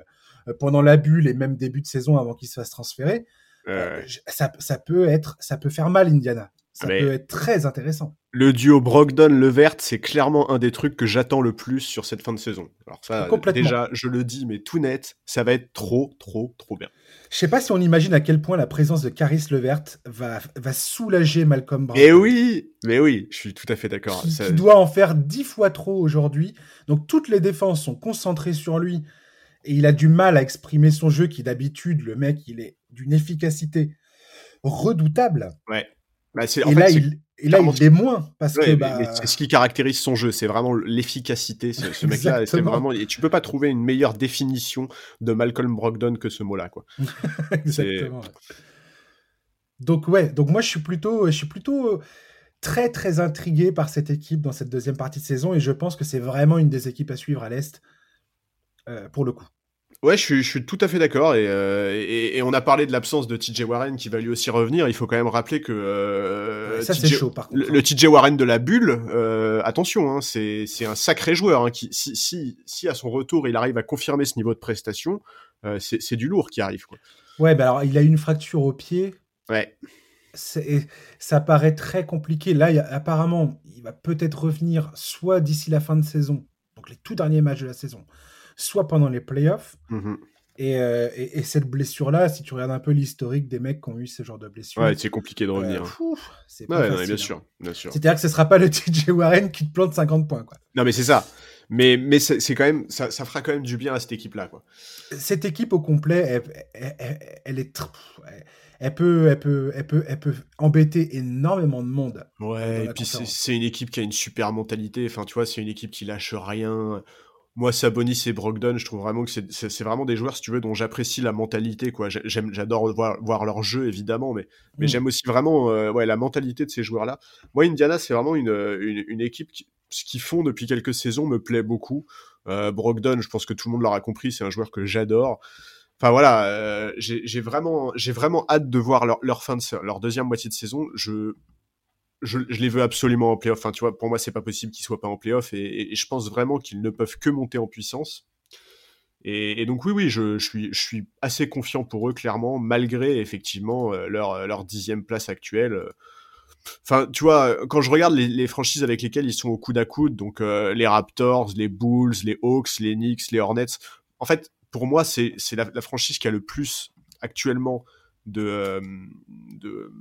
pendant la bulle et même début de saison avant qu'il se fasse transférer, euh, ça, ça, peut être, ça peut faire mal Indiana. Ça peut être très intéressant. Le duo Brogdon-Levert, c'est clairement un des trucs que j'attends le plus sur cette fin de saison. Alors ça, déjà, je le dis, mais tout net, ça va être trop, trop, trop bien. Je sais pas si on imagine à quel point la présence de Caris Levert va, va soulager Malcolm Brogdon. Mais oui, mais oui, je suis tout à fait d'accord. ça... doit en faire dix fois trop aujourd'hui. Donc toutes les défenses sont concentrées sur lui et il a du mal à exprimer son jeu qui d'habitude le mec il est d'une efficacité redoutable. Ouais. Bah, et, là, il, et, là, il, est moins parce que bah... c'est ce qui caractérise son jeu, c'est vraiment l'efficacité. Ce, mec-là, c'est vraiment et tu peux pas trouver une meilleure définition de Malcolm Brogdon que ce mot-là, quoi. Exactement. Donc ouais, donc moi je suis plutôt, je suis plutôt très très intrigué par cette équipe dans cette deuxième partie de saison et je pense que c'est vraiment une des équipes à suivre à l'est euh, pour le coup. Ouais, je suis, tout à fait d'accord. Euh, et, on a parlé de l'absence de TJ Warren qui va lui aussi revenir. Il faut quand même rappeler que euh, ça c'est chaud par contre. Le, TJ Warren de la bulle, attention, hein, c'est un sacré joueur. Hein, qui, si, si, si, à son retour il arrive à confirmer ce niveau de prestation, c'est du lourd qui arrive. Quoi. Ouais, bah alors il a une fracture au pied. Ouais. Ça paraît très compliqué. Là, apparemment, il va peut-être revenir soit d'ici la fin de saison, donc les tout derniers matchs de la saison, soit pendant les playoffs. Mmh euh, et, et, cette blessure-là, si tu regardes un peu l'historique des mecs qui ont eu ce genre de blessure, ouais, c'est compliqué de euh, revenir. c'est pas ouais, bien sûr, bien sûr. C'est-à-dire que ce sera pas le TJ Warren qui te plante 50 points, quoi. Non, mais c'est ça. Mais, mais c'est quand même, ça, ça, fera quand même du bien à cette équipe-là, quoi. Cette équipe au complet, elle, est, elle peut, elle peut, elle peut, elle peut embêter énormément de monde. Ouais, et puis c'est une équipe qui a une super mentalité. Enfin, tu vois, c'est une équipe qui lâche rien moi, Sabonis et Brogdon, je trouve vraiment que c'est vraiment des joueurs, si tu veux, dont j'apprécie la mentalité. quoi. J'adore voir, voir, leur jeu, évidemment, mais, mais mm. j'aime aussi vraiment euh, ouais, la mentalité de ces joueurs-là. Moi, Indiana, c'est vraiment une, une, équipe qui, ce qu'ils font depuis quelques saisons me plaît beaucoup. Euh, Brogdon, je pense que tout le monde l'aura compris, c'est un joueur que j'adore. Enfin voilà, euh, j'ai vraiment, j'ai vraiment hâte de voir leur, leur fin de leur deuxième moitié de saison. Je je, les veux absolument en playoff. Pour moi, c'est pas possible qu'ils soient pas en playoff et, je pense vraiment qu'ils ne peuvent que monter en puissance. Et, donc, oui, oui, je, suis, assez confiant pour eux, clairement, malgré effectivement euh, leur, leur dixième place actuelle. Enfin, tu vois, quand je regarde les, franchises avec lesquelles ils sont au coude à coude, donc euh, les Raptors, les Bulls, les Hawks, les Knicks, les Hornets, en fait, pour moi, c'est la, franchise qui a le plus actuellement euh, de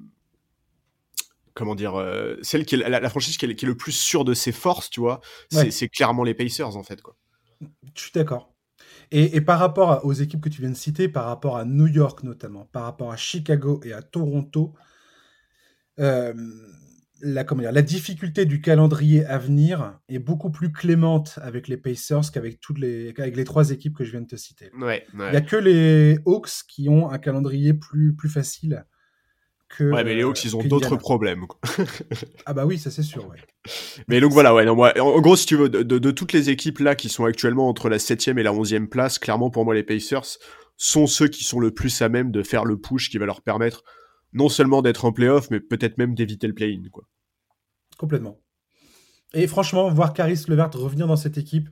comment dire, euh, celle qui est la, franchise qui est, le plus sûre de ses forces, tu vois, c'est clairement les Pacers en fait. Quoi. Je suis d'accord. Et, par rapport aux équipes que tu viens de citer, par rapport à New York notamment, par rapport à Chicago et à Toronto, euh, la, comment dire, la difficulté du calendrier à venir est beaucoup plus clémente avec les Pacers qu'avec toutes les, avec les trois équipes que je viens de te citer. Il n'y a que les Hawks qui ont un calendrier plus, plus facile Ouais, mais les Hawks, ils ont d'autres problèmes. ah bah oui, ça c'est sûr, ouais. Mais donc voilà, ouais, non, moi, en gros, si tu veux, de, toutes les équipes là qui sont actuellement entre la 7 et la 11e place, clairement pour moi, les Pacers sont ceux qui sont le plus à même de faire le push qui va leur permettre non seulement d'être en playoff, mais peut-être même d'éviter le play-in, quoi. Complètement. Et franchement, voir Caris Levert revenir dans cette équipe,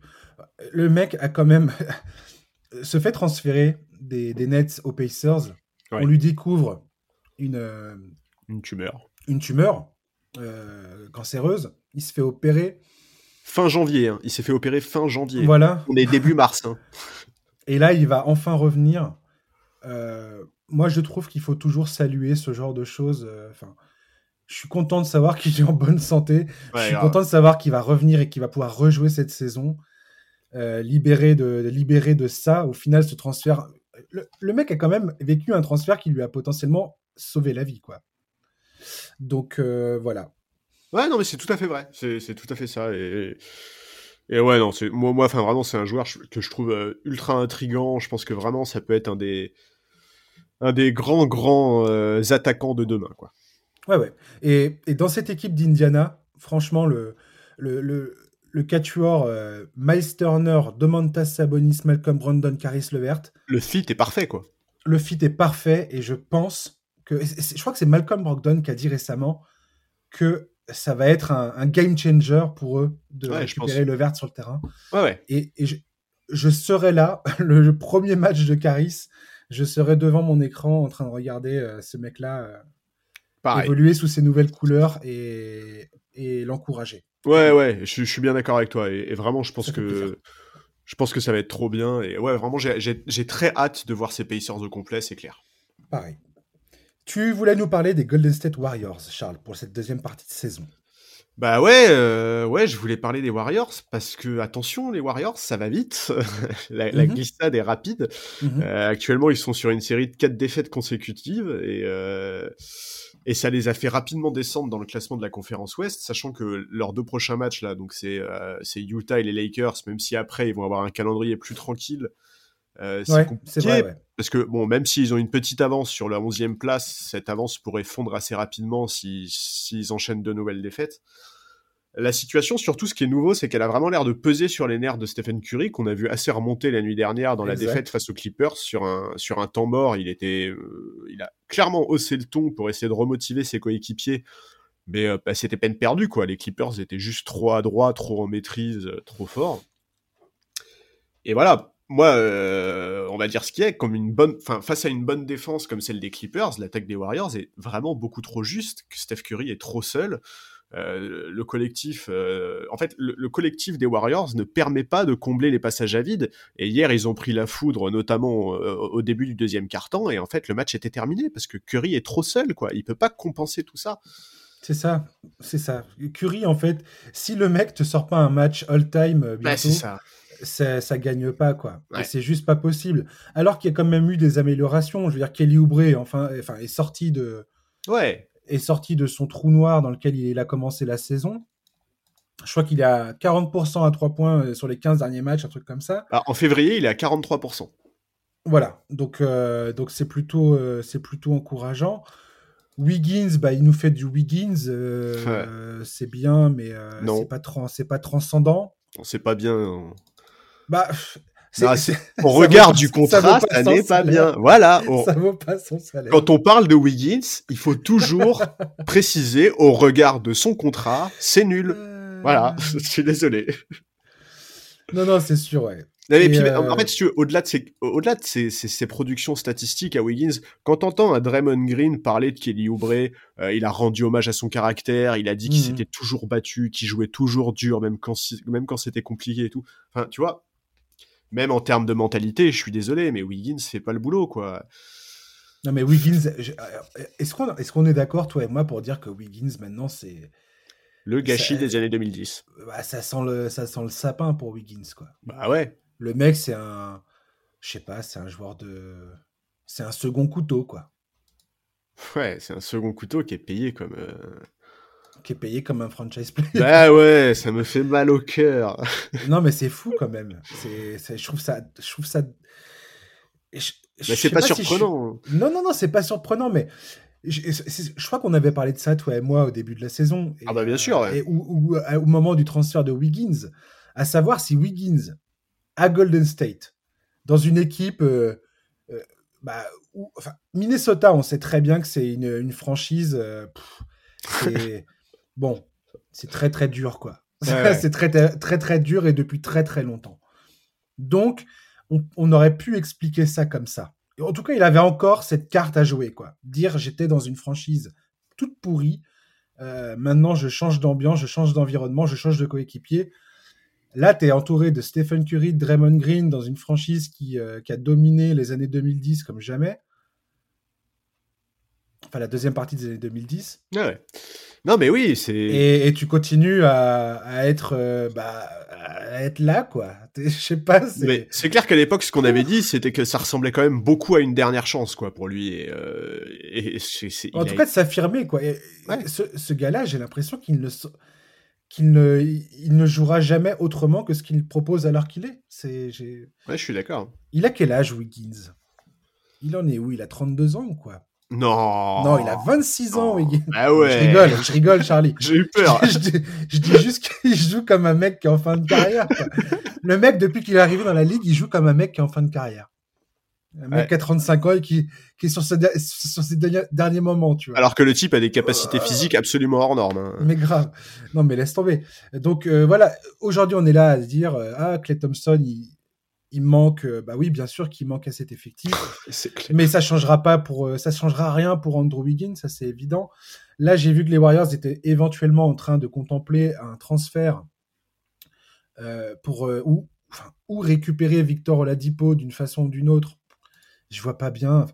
le mec a quand même se fait transférer des, Nets aux Pacers. On lui découvre une, euh, une tumeur. Une tumeur euh, cancéreuse. Il se fait opérer. Fin janvier, hein. il s'est fait opérer fin janvier. Voilà. On est début mars. Hein. Et là, il va enfin revenir. moi, je trouve qu'il faut toujours saluer ce genre de choses. Enfin, je suis content de savoir qu'il est en bonne santé. je suis content de savoir qu'il va revenir et qu'il va pouvoir rejouer cette saison. libéré, de, libéré de ça, au final, ce transfert. Le, mec a quand même vécu un transfert qui lui a potentiellement sauvé la vie, quoi. Donc voilà. Ouais, non, mais c'est tout à fait vrai. C'est tout à fait ça. Et, et ouais, non, c'est moi, moi, enfin vraiment, c'est un joueur que je trouve euh, ultra intrigant. Je pense que vraiment, ça peut être un des un des grands grands euh, attaquants de demain, quoi. Ouais, ouais. Et, et dans cette équipe d'Indiana, franchement, le le, le, le quatuor euh, Miles Turner, Domantas Sabonis, Malcolm Brandon, Caris Levert. Le fit est parfait, quoi. Le fit est parfait, et je pense que je crois que c'est Malcolm Brogdon qui a dit récemment que ça va être un, game changer pour eux de récupérer le vert sur le terrain. Ouais, Et, je, serai là, le, premier match de Caris, je serai devant mon écran en train de regarder euh, ce mec-là euh, évoluer sous ses nouvelles couleurs et, l'encourager. Ouais, ouais, je, suis bien d'accord avec toi. Et, vraiment, je pense que je pense que ça va être trop bien. Et ouais, vraiment, j'ai très hâte de voir ces Pacers au complet, c'est clair. Pareil. Tu voulais nous parler des Golden State Warriors, Charles, pour cette deuxième partie de saison. Bah ouais, euh, ouais, je voulais parler des Warriors parce que attention, les Warriors, ça va vite. la, mhm. glissade est rapide. Mhm. Euh, actuellement, ils sont sur une série de quatre défaites consécutives et euh, et ça les a fait rapidement descendre dans le classement de la conférence Ouest, sachant que leurs deux prochains matchs là, donc c'est c'est Utah et les Lakers, même si après ils vont avoir un calendrier plus tranquille. Euh, c'est vrai, parce que bon, même s'ils ont une petite avance sur la 11e place, cette avance pourrait fondre assez rapidement s'ils enchaînent de nouvelles défaites. La situation, surtout, ce qui est nouveau, c'est qu'elle a vraiment l'air de peser sur les nerfs de Stephen Curry, qu'on a vu assez remonter la nuit dernière dans la défaite face aux Clippers sur un, sur un temps mort. Il, était, euh, il a clairement haussé le ton pour essayer de remotiver ses coéquipiers, mais euh, bah, c'était peine perdue. Quoi. Les Clippers étaient juste trop adroits, trop en maîtrise, trop forts. Et voilà, moi, euh, on va dire ce qui est, comme une bonne, enfin, face à une bonne défense comme celle des Clippers, l'attaque des Warriors est vraiment beaucoup trop juste, que Steph Curry est trop seul. Euh, le collectif, euh, en fait, le, collectif des Warriors ne permet pas de combler les passages à vide. Et hier, ils ont pris la foudre, notamment au début du deuxième quart-temps, et en fait, le match était terminé parce que Curry est trop seul, quoi. Il peut pas compenser tout ça. C'est ça, c'est ça. Curry, en fait, si le mec te sort pas un match all-time bientôt, bah, ça ça, ça gagne pas, quoi. C'est juste pas possible. Alors qu'il y a quand même eu des améliorations. Je veux dire, Kelly Oubre, enfin, enfin, est sorti de. Ouais. Est sorti de son trou noir dans lequel il a commencé la saison. Je crois qu'il est à 40% à 3 points euh, sur les 15 derniers matchs, un truc comme ça. Ah, en février, il est à 43%. Voilà, donc euh, donc c'est plutôt euh, c'est plutôt encourageant. Wiggins, bah, il nous fait du Wiggins, c'est bien, mais c'est pas c'est pas transcendant. C'est pas bien. Bah, au regard du contrat, ça, n'est pas bien. Voilà. Ça vaut pas son salaire. Quand on parle de Wiggins, il faut toujours préciser au regard de son contrat, c'est nul. Euh. Voilà. Je suis désolé. Non, non, c'est sûr, ouais. Euh, en fait, au-delà de, ses, au-delà de productions statistiques à Wiggins, quand t'entends un Draymond Green parler de Kelly Oubre, euh, il a rendu hommage à son caractère, il a dit qu'il mhm. s'était toujours battu, qu'il jouait toujours dur, même quand, même quand c'était compliqué et tout. Enfin, tu vois, même en termes de mentalité, je suis désolé, mais Wiggins fait pas le boulot, quoi. Non, mais Wiggins, euh, est-ce qu'on est, d'accord, toi et moi, pour dire que Wiggins, maintenant, c'est. Le gâchis des années 2010. Bah, ça, sent le, ça sent le sapin pour Wiggins, quoi. Bah ouais. Le mec, c'est un. Je sais pas, c'est un joueur de. C'est un second couteau, quoi. Ouais, c'est un second couteau qui est payé comme. Euh, qui est payé comme un franchise player. Bah ouais, ça me fait mal au cœur. non, mais c'est fou quand même. C'est, je trouve ça, je trouve ça. Je, mais c'est pas, surprenant. Non, non, non, c'est pas surprenant, mais je, je crois qu'on avait parlé de ça, toi et moi, au début de la saison. ah bah bien sûr. Et, ou, au moment du transfert de Wiggins, à savoir si Wiggins à Golden State, dans une équipe. Euh, euh, bah, enfin, Minnesota, on sait très bien que c'est une, une, franchise. Euh, bon, c'est très très dur quoi. c'est très, très très dur et depuis très très longtemps. Donc, on, aurait pu expliquer ça comme ça. en tout cas, il avait encore cette carte à jouer quoi. Dire j'étais dans une franchise toute pourrie. Euh, maintenant, je change d'ambiance, je change d'environnement, je change de coéquipier. Là, tu es entouré de Stephen Curry, Draymond Green dans une franchise qui, euh, qui, a dominé les années 2010 comme jamais. Enfin, la deuxième partie des années 2010. Ah ouais. Non, mais oui, c'est. Et, tu continues à, à être, euh, bah, à être là, quoi. Je sais pas. Mais c'est clair qu'à l'époque, ce qu'on avait dit, c'était que ça ressemblait quand même beaucoup à une dernière chance, quoi, pour lui. Et, euh, et en tout cas, de s'affirmer, quoi. Ce, ce gars-là, j'ai l'impression qu'il ne qu'il ne, il ne jouera jamais autrement que ce qu'il propose alors qu'il est. C'est, Ouais, je suis d'accord. Il a quel âge, Wiggins? Il en est où? Il a 32 ans, quoi non. Non, il a 26 ans, Wiggins. Ah ouais. Je rigole, je rigole, Charlie. J'ai eu peur. je, dis, juste qu'il joue comme un mec qui est en fin de carrière. Le mec, depuis qu'il est arrivé dans la ligue, il joue comme un mec qui est en fin de carrière. Un mec qui a 35 ans et qui, qui est sur ses, sur ses derniers, moments, tu vois. Alors que le type a des capacités euh, physiques absolument hors normes. Hein. Mais grave. Non, mais laisse tomber. Donc euh, voilà, aujourd'hui on est là à se dire, euh, ah, Clay Thompson, il, il manque, bah oui, bien sûr qu'il manque à cet effectif. mais ça changera pas pour, ça changera rien pour Andrew Wiggins, ça c'est évident. Là, j'ai vu que les Warriors étaient éventuellement en train de contempler un transfert pour ou, ou récupérer Victor Oladipo d'une façon ou d'une autre je vois pas bien.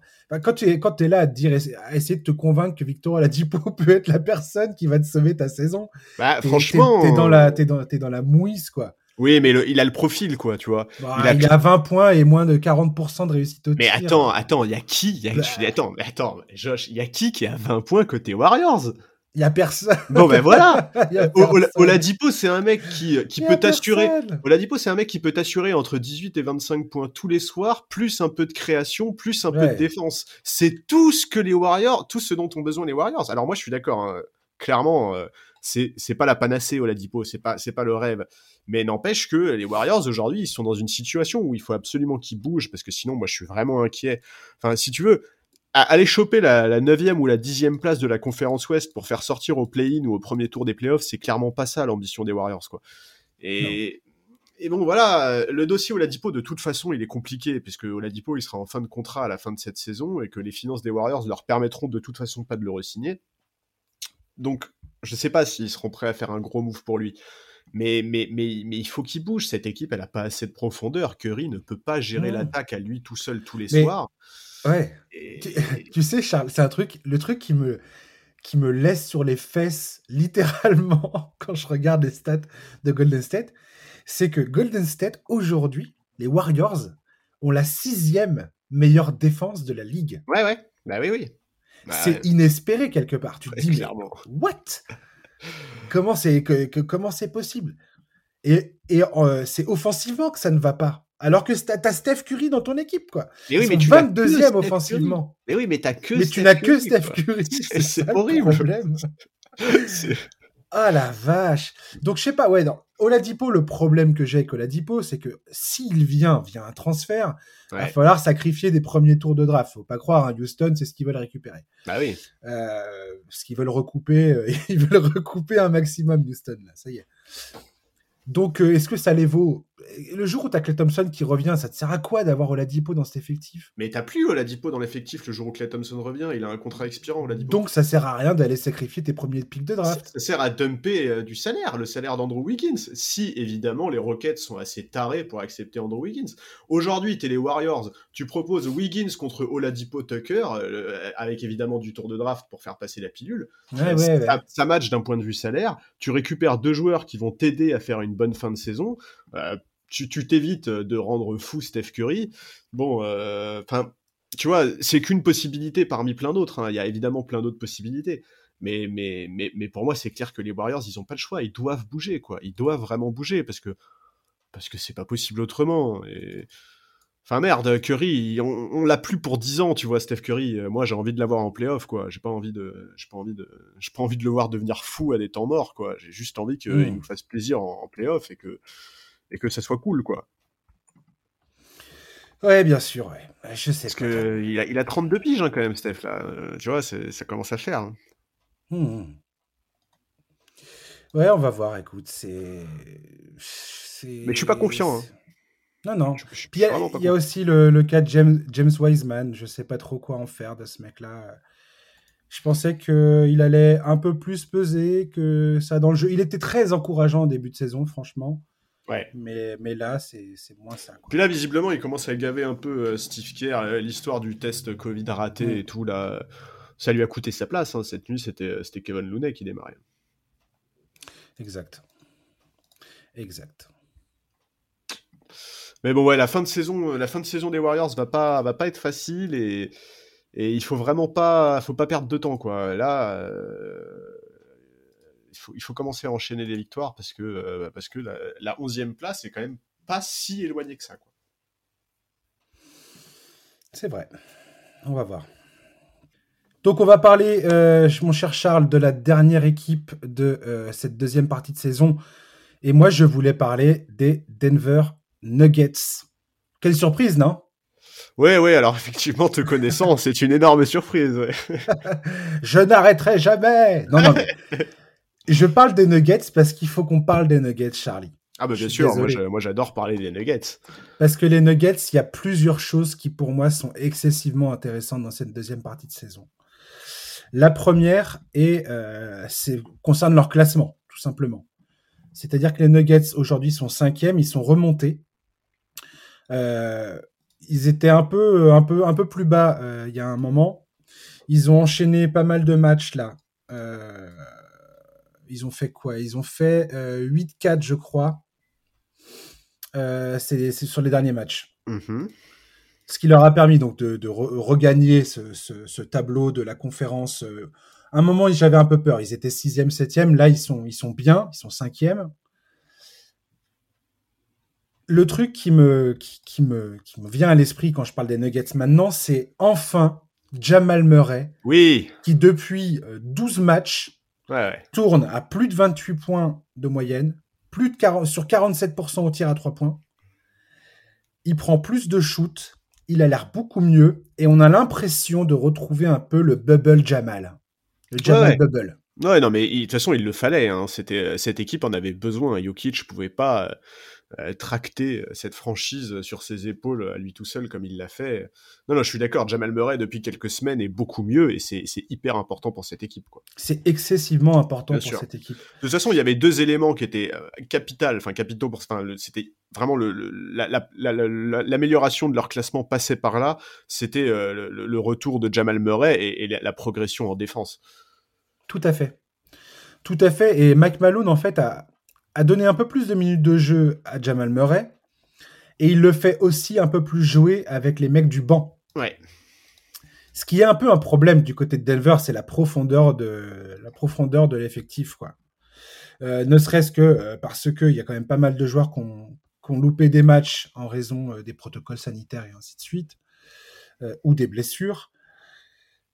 quand tu es, quand es là à, dire, à essayer de te convaincre que Victor Aladipo peut être la personne qui va te sauver ta saison, bah, franchement, t'es, dans la, es dans, es dans la mouise, quoi. Oui, mais il a le profil, quoi, tu vois. Bah, il, a... 20 points et moins de 40% de réussite au Mais attends, attends, il y a qui? Y a... Bah. Attends, mais attends, Josh, il y a qui qui a 20 points côté Warriors? Il y a personne. Bon ben voilà. Oladipo c'est un mec qui, qui peut t'assurer. Oladipo c'est un mec qui peut t'assurer entre 18 et 25 points tous les soirs, plus un peu de création, plus un peu de défense. C'est tout ce que les Warriors, tout ce dont ont besoin les Warriors. Alors moi je suis d'accord. Hein. Clairement, euh, c'est c'est pas la panacée Oladipo, c'est pas c'est pas le rêve. Mais n'empêche que les Warriors aujourd'hui ils sont dans une situation où il faut absolument qu'ils bougent parce que sinon moi je suis vraiment inquiet. Enfin si tu veux aller choper la, 9 ou la 10 place de la conférence Ouest pour faire sortir au play-in ou au premier tour des playoffs, c'est clairement pas ça l'ambition des Warriors. Quoi. Et, et bon, voilà, le dossier Oladipo, de toute façon, il est compliqué, puisque Oladipo, il sera en fin de contrat à la fin de cette saison et que les finances des Warriors leur permettront de toute façon pas de le re-signer. Donc, je sais pas s'ils seront prêts à faire un gros move pour lui. Mais, mais, mais, mais il faut qu'il bouge. Cette équipe, elle a pas assez de profondeur. Curry ne peut pas gérer l'attaque à lui tout seul tous les soirs. Ouais. Tu, sais, Charles, c'est un truc, le truc qui me, qui me laisse sur les fesses, littéralement, quand je regarde les stats de Golden State, c'est que Golden State, aujourd'hui, les Warriors ont la sixième meilleure défense de la ligue. Ouais, ouais. Bah oui, oui. Bah c'est inespéré quelque part. Tu te dis, clairement. what? Comment c'est que, comment c'est possible? Et, et euh, c'est offensivement que ça ne va pas. Alors que t'as Steph Curry dans ton équipe, quoi. Mais oui, mais tu 22e offensivement. Mais oui, mais t'as que. Mais tu n'as que Steph Curry. C'est horrible. Problème. ah la vache. Donc je sais pas, ouais, non. Oladipo, le problème que j'ai avec Oladipo, c'est que s'il vient via un transfert, il va falloir sacrifier des premiers tours de draft. Faut pas croire, hein, Houston, c'est ce qu'ils veulent récupérer. Bah oui. Euh, parce qu'ils veulent recouper, euh, ils veulent recouper un maximum Houston, là, ça y est. Donc, euh, est-ce que ça les vaut Le jour où tu as Clay Thompson qui revient, ça te sert à quoi d'avoir Oladipo dans cet effectif? Mais t'as plus Oladipo dans l'effectif le jour où Clay Thompson revient, il a un contrat expirant Oladipo. Donc ça sert à rien d'aller sacrifier tes premiers pics de draft. Ça, sert à dumper euh, du salaire, le salaire d'Andrew Wiggins, si évidemment les Rockets sont assez tarés pour accepter Andrew Wiggins. Aujourd'hui, t'es les Warriors, tu proposes Wiggins contre Oladipo Tucker, euh, avec évidemment du tour de draft pour faire passer la pilule. ça match d'un point de vue salaire, tu récupères deux joueurs qui vont t'aider à faire une bonne fin de saison. Euh, tu t'évites de rendre fou Steph Curry. Bon, euh, enfin, tu vois, c'est qu'une possibilité parmi plein d'autres. Hein. Il y a évidemment plein d'autres possibilités. Mais, mais, mais, mais pour moi, c'est clair que les Warriors, ils n'ont pas le choix. Ils doivent bouger, quoi. Ils doivent vraiment bouger parce que parce que c'est pas possible autrement. Et... Enfin merde, Curry, on, l'a plus pour 10 ans, tu vois, Steph Curry. Moi, j'ai envie de l'avoir en playoff, quoi. J'ai pas envie de, j'ai pas envie de, j'ai pas envie de le voir devenir fou à des temps morts, quoi. J'ai juste envie qu'il hmm. nous fasse plaisir en, en playoff et que et que ça soit cool, quoi. Ouais, bien sûr, ouais. Je sais. Parce que il a, il a 32 piges hein, quand même, Steph là. Euh, tu vois, ça commence à faire. Hein. Hmm. Ouais, on va voir. Écoute, c'est. Mais je suis pas confiant. Hein. Non, non. il y, a aussi le, cas de James, James Wiseman. Je sais pas trop quoi en faire de ce mec-là. Je pensais qu'il allait un peu plus peser que ça dans le jeu. Il était très encourageant en début de saison, franchement. Ouais. Mais, mais là, c'est moins ça. Puis là, visiblement, il commence à gaver un peu Steve Kerr, l'histoire du test Covid raté mm. et tout. Là, ça lui a coûté sa place. Hein. Cette nuit, c'était Kevin Looney qui démarrait. Exact. Exact. Mais bon, ouais, la fin de saison, euh, la fin de saison des Warriors va pas, va pas être facile et, et il faut vraiment pas, faut pas perdre de temps, quoi. Là, euh, il, faut, il faut commencer à enchaîner les victoires parce que, euh, parce que la, 11e place est quand même pas si éloignée que ça, quoi. C'est vrai. On va voir. Donc on va parler, mon cher Charles, de la dernière équipe de cette deuxième partie de saison. Et moi, je voulais parler des Denver Nuggets. Quelle surprise, non? Ouais, ouais, alors effectivement, te connaissant, c'est une énorme surprise. je n'arrêterai jamais. Non, non, je parle des Nuggets parce qu'il faut qu'on parle des Nuggets, Charlie. Ah bah bien sûr, moi j'adore parler des Nuggets. Parce que les Nuggets, il y a plusieurs choses qui pour moi sont excessivement intéressantes dans cette deuxième partie de saison. La première est, euh, concerne leur classement, tout simplement. C'est-à-dire que les Nuggets aujourd'hui sont cinquièmes, ils sont remontés. Euh, ils étaient un peu, un peu, un peu plus bas euh, il y a un moment. Ils ont enchaîné pas mal de matchs là. Euh, ils ont fait quoi? Ils ont fait 8-4, je crois. c'est sur les derniers matchs. Mm-hmm. Ce qui leur a permis donc de, regagner ce, tableau de la conférence. À un moment, j'avais un peu peur. Ils étaient sixième, septième. Là, ils sont, ils sont bien. Ils sont cinquième le truc qui me, qui, me, qui me vient à l'esprit quand je parle des Nuggets maintenant, c'est enfin Jamal Murray. Oui. Qui depuis 12 euh, tourne à plus de 28 points de moyenne, plus de 40, sur 47% au tir à 3 points. Il prend plus de shoot, il a l'air beaucoup mieux et on a l'impression de retrouver un peu le bubble Jamal. Le Jamal bubble. Ouais, non, mais de toute façon, il le fallait. Hein. C'était, cette équipe en avait besoin. Jokic pouvait pas euh, tracter euh, cette franchise sur ses épaules à lui tout seul comme il l'a fait. Non, non, je suis d'accord. Jamal Murray, depuis quelques semaines, est beaucoup mieux et c'est hyper important pour cette équipe. C'est excessivement important pour cette équipe. De toute façon, il y avait deux éléments qui étaient euh, capital, enfin capitaux. Enfin, c'était vraiment l'amélioration de leur classement passé par là. C'était le, retour de Jamal Murray et, la, progression en défense. Tout à fait. Tout à fait. Et Mike Malone, en fait, a, a donné un peu plus de minutes de jeu à Jamal Murray. Et il le fait aussi un peu plus jouer avec les mecs du banc. Ouais. Ce qui est un peu un problème du côté de Denver, c'est la profondeur de la profondeur de l'effectif, quoi. Euh, ne serait-ce que euh, parce qu'il y a quand même pas mal de joueurs qui ont, loupé des matchs en raison euh, des protocoles sanitaires et ainsi de suite, ou des blessures.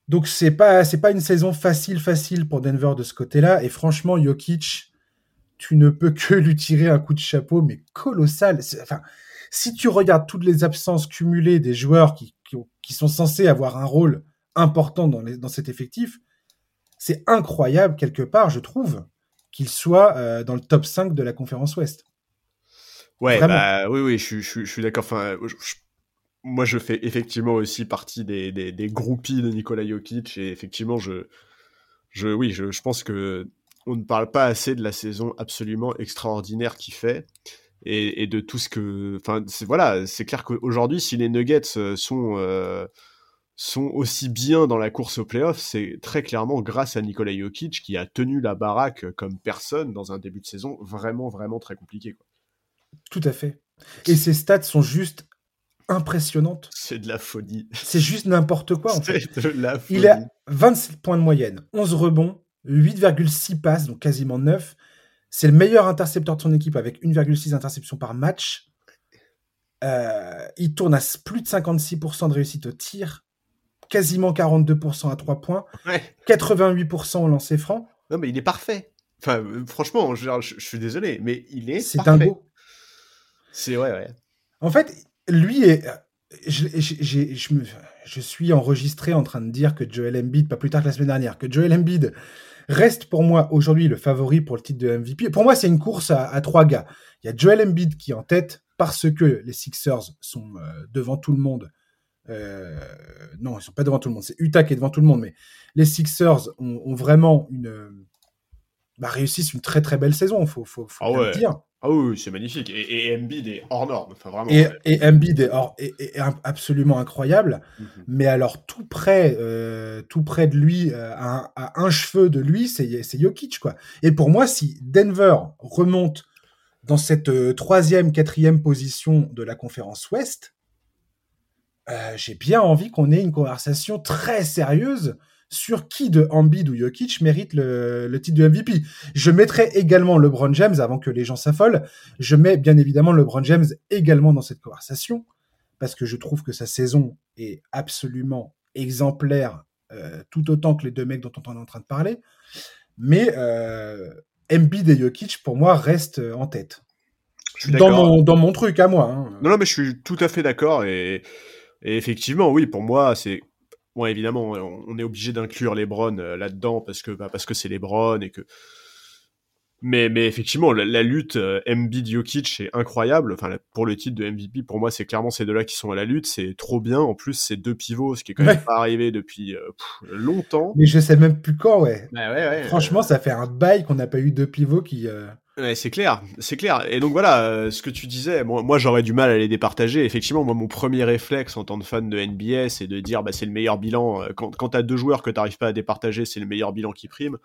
Donc c'est pas c'est pas une saison facile facile pour Denver de ce côté-là. Et franchement, Jokic, tu ne peux que lui tirer un coup de chapeau, mais colossal. Enfin, si tu regardes toutes les absences cumulées des joueurs qui, qui, sont censés avoir un rôle important dans, dans cet effectif, c'est incroyable quelque part, je trouve, qu'il soit euh, dans le top 5 de la conférence Ouest. Ouais, bah, oui, oui, je, je, je suis d'accord. Enfin, moi, je fais effectivement aussi partie des, des, des, groupies de Nikola Jokic et effectivement, je, je, oui, je, je pense que on ne parle pas assez de la saison absolument extraordinaire qu'il fait et, de tout ce que. Enfin, c'est voilà, c'est clair qu'aujourd'hui, si les Nuggets euh, sont euh, sont aussi bien dans la course au playoff, c'est très clairement grâce à Nikola Jokic qui a tenu la baraque comme personne dans un début de saison vraiment vraiment très compliqué. Tout à fait. Et ses stats sont juste impressionnantes. C'est de la folie. C'est juste n'importe quoi en fait. De la folie. Il a 27 points de moyenne, 11 rebonds, 8,6 passes, donc quasiment 9. C'est le meilleur intercepteur de son équipe avec 1,6 interceptions par match. Euh, il tourne à plus de 56% de réussite au tir, quasiment 42% à 3 points, 88% au lancer franc. Non, mais il est parfait. Enfin, euh, franchement, je, suis désolé, mais il est C'est dingo. C'est ouais, ouais. En fait, lui est. Je, je, me, je suis enregistré en train de dire que Joel Embiid, pas plus tard que la semaine dernière, que Joel Embiid reste pour moi aujourd'hui le favori pour le titre de MVP. Pour moi, c'est une course à, trois gars. Il y a Joel Embiid qui est en tête parce que les Sixers sont euh, devant tout le monde. Euh, non, ils sont pas devant tout le monde. C'est Utah qui est devant tout le monde, mais les Sixers ont, vraiment une bah, réussissent une très très belle saison. Faut, faut, faut ah le dire. Ah oui, c'est magnifique. Et, et Embiid est hors norme. Enfin, vraiment, et, et Embiid est, hors, est, absolument incroyable. Mhm. Mais alors, tout près, euh, tout près de lui, euh, à, un, cheveu de lui, c'est Jokic. Quoi. Et pour moi, si Denver remonte dans cette euh, troisième, quatrième position de la conférence Ouest, j'ai bien envie qu'on ait une conversation très sérieuse sur qui de Embiid ou Jokic mérite le, titre de MVP. Je mettrai également LeBron James avant que les gens s'affolent. Je mets bien évidemment LeBron James également dans cette conversation parce que je trouve que sa saison est absolument exemplaire, euh, tout autant que les deux mecs dont on est en train de parler. Mais euh, Embiid et Jokic, pour moi, restent en tête. Dans mon, dans mon truc à moi. Hein. Non, non, mais je suis tout à fait d'accord. et effectivement, oui, pour moi, c'est Bon, évidemment, on, est obligé d'inclure les euh, là-dedans parce que bah, parce que c'est les et que. Mais, mais effectivement, la, lutte euh, Embiid Jokic est incroyable. Enfin, pour le titre de MVP, pour moi, c'est clairement ces deux-là qui sont à la lutte. C'est trop bien. En plus, c'est deux pivots, ce qui est quand même pas arrivé depuis euh, longtemps. Mais je sais même plus quand, ouais. Bah ouais, ouais Franchement, ça fait un bail qu'on n'a pas eu deux pivots qui. C'est clair, c'est clair. Et donc voilà, euh, ce que tu disais, moi, moi j'aurais du mal à les départager. Effectivement, moi mon premier réflexe en tant que fan de NBA, c'est de dire bah c'est le meilleur bilan. Euh, quand, quand t'as deux joueurs que t'arrives pas à départager, c'est le meilleur bilan qui prime.